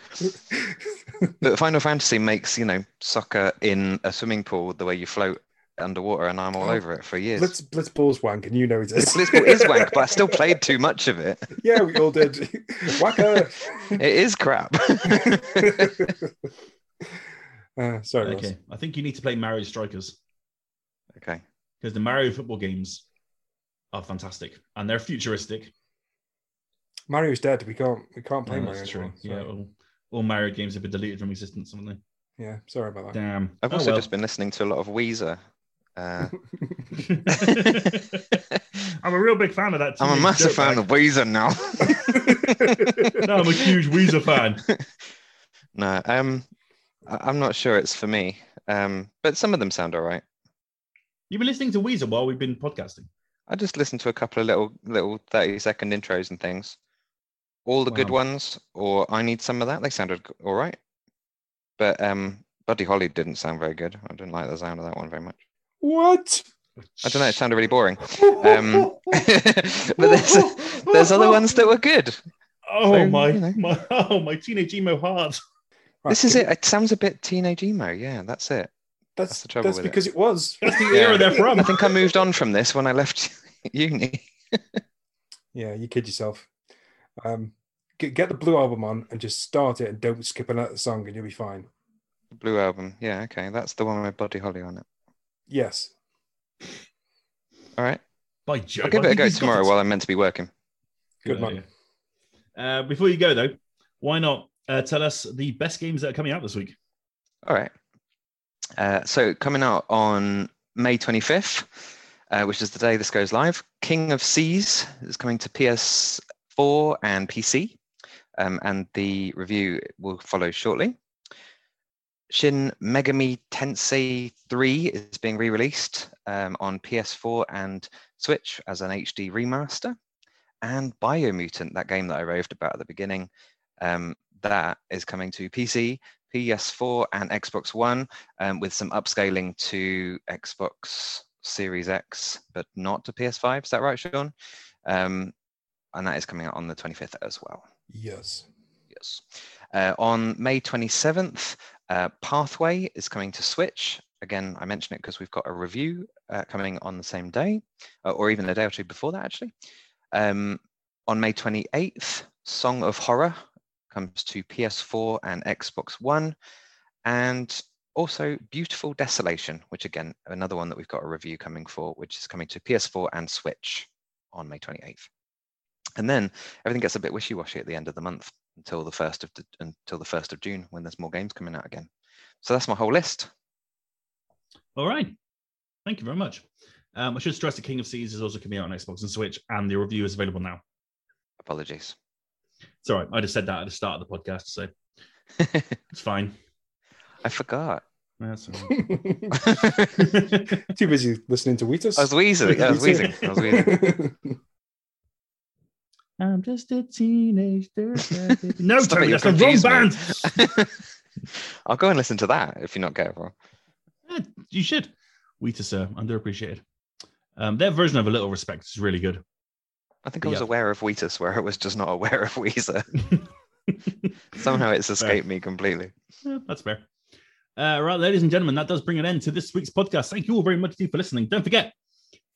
but Final Fantasy makes you know soccer in a swimming pool the way you float underwater, and I'm all oh, over it for years. Blitz, Blitzball's wank, and you know it is. Blitzball is wank, but I still played too much of it. Yeah, we all did. Whacker. It is crap. uh, sorry. Okay, Ross. I think you need to play Mario Strikers. Okay. Because the Mario football games are fantastic and they're futuristic. Mario's dead. We can't we can't play no, Mario. That's true. Yeah, all, all, Mario games have been deleted from existence, haven't they? Yeah, sorry about that. Damn. I've oh, also well. just been listening to a lot of Weezer. Uh... I'm a real big fan of that. I'm a massive fan of Weezer now. no, I'm a huge Weezer fan. No, um, I'm not sure it's for me. Um, but some of them sound all right. You've been listening to Weezer while we've been podcasting. I just listened to a couple of little little 30 second intros and things. All the wow. good ones, or I need some of that. They sounded all right. But um Buddy Holly didn't sound very good. I didn't like the sound of that one very much. What? I don't know. It sounded really boring. Um, but there's there's other ones that were good. Oh so, my, you know. my! Oh my! Teenage emo heart. This is it. It sounds a bit teenage emo. Yeah, that's it. That's That's the trouble that's with it. because it was. That's the Yeah. era they're from. I think I moved on from this when I left uni. Yeah, you kid yourself. Um, get, get the Blue album on and just start it and don't skip another song and you'll be fine. Blue album. Yeah, okay. That's the one with Buddy Holly on it. Yes. All right. By Jove, I'll give it a go tomorrow while I'm meant to be working. Good idea. man. Uh, before you go though, why not uh, tell us the best games that are coming out this week? All right. Uh, so coming out on May 25th, uh, which is the day this goes live, King of Seas is coming to PS4 and PC, um, and the review will follow shortly. Shin Megami Tensei 3 is being re-released um, on PS4 and Switch as an HD remaster. And Biomutant, that game that I raved about at the beginning, um, that is coming to PC, PS4 and Xbox One, um, with some upscaling to Xbox Series X, but not to PS5. Is that right, Sean? Um, and that is coming out on the 25th as well. Yes. Yes. Uh, on May 27th, uh, Pathway is coming to Switch. Again, I mention it because we've got a review uh, coming on the same day, uh, or even a day or two before that, actually. Um, on May 28th, Song of Horror comes to PS4 and Xbox One. And also Beautiful Desolation, which again, another one that we've got a review coming for, which is coming to PS4 and Switch on May 28th. And then everything gets a bit wishy-washy at the end of the month until the first of the, until the first of June when there's more games coming out again. So that's my whole list. All right. Thank you very much. Um, I should stress that King of Seas is also coming out on Xbox and Switch, and the review is available now. Apologies. It's all right. I just said that at the start of the podcast, so it's fine. I forgot. That's all right. Too busy listening to Wheatus. I was wheezing. I was wheezing. I was wheezing. I'm just a teenage dirtbag. No, Stop Tony, that's you the wrong confuse band. I'll go and listen to that if you're not careful. Yeah, you should. Wheatus, sir, underappreciated. Um, their version of A Little Respect is really good. I think I was Yeah. aware of Wheatus where I was just not aware of Weezer. Somehow it's escaped me completely. Yeah, that's fair. Uh, right, ladies and gentlemen, that does bring an end to this week's podcast. Thank you all very much indeed for listening. Don't forget,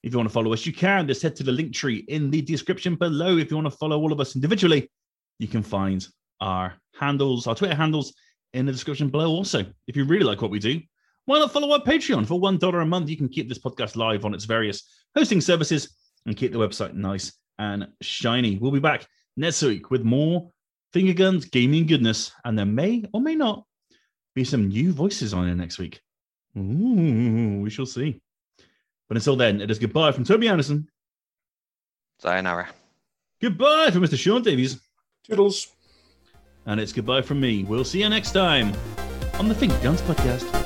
if you want to follow us, you can. Just head to the link tree in the description below. If you want to follow all of us individually, you can find our handles, our Twitter handles in the description below. Also, if you really like what we do, why not follow our Patreon? For $1 a month, you can keep this podcast live on its various hosting services and keep the website nice and shiny. We'll be back next week with more finger guns, gaming goodness, and there may or may not be some new voices on here next week. Ooh, we shall see. But until then, it is goodbye from Toby Andersen. Sayonara. Goodbye from Mr. Sean Davies. Toodles. And it's goodbye from me. We'll see you next time on the Finger Guns Podcast. Bye.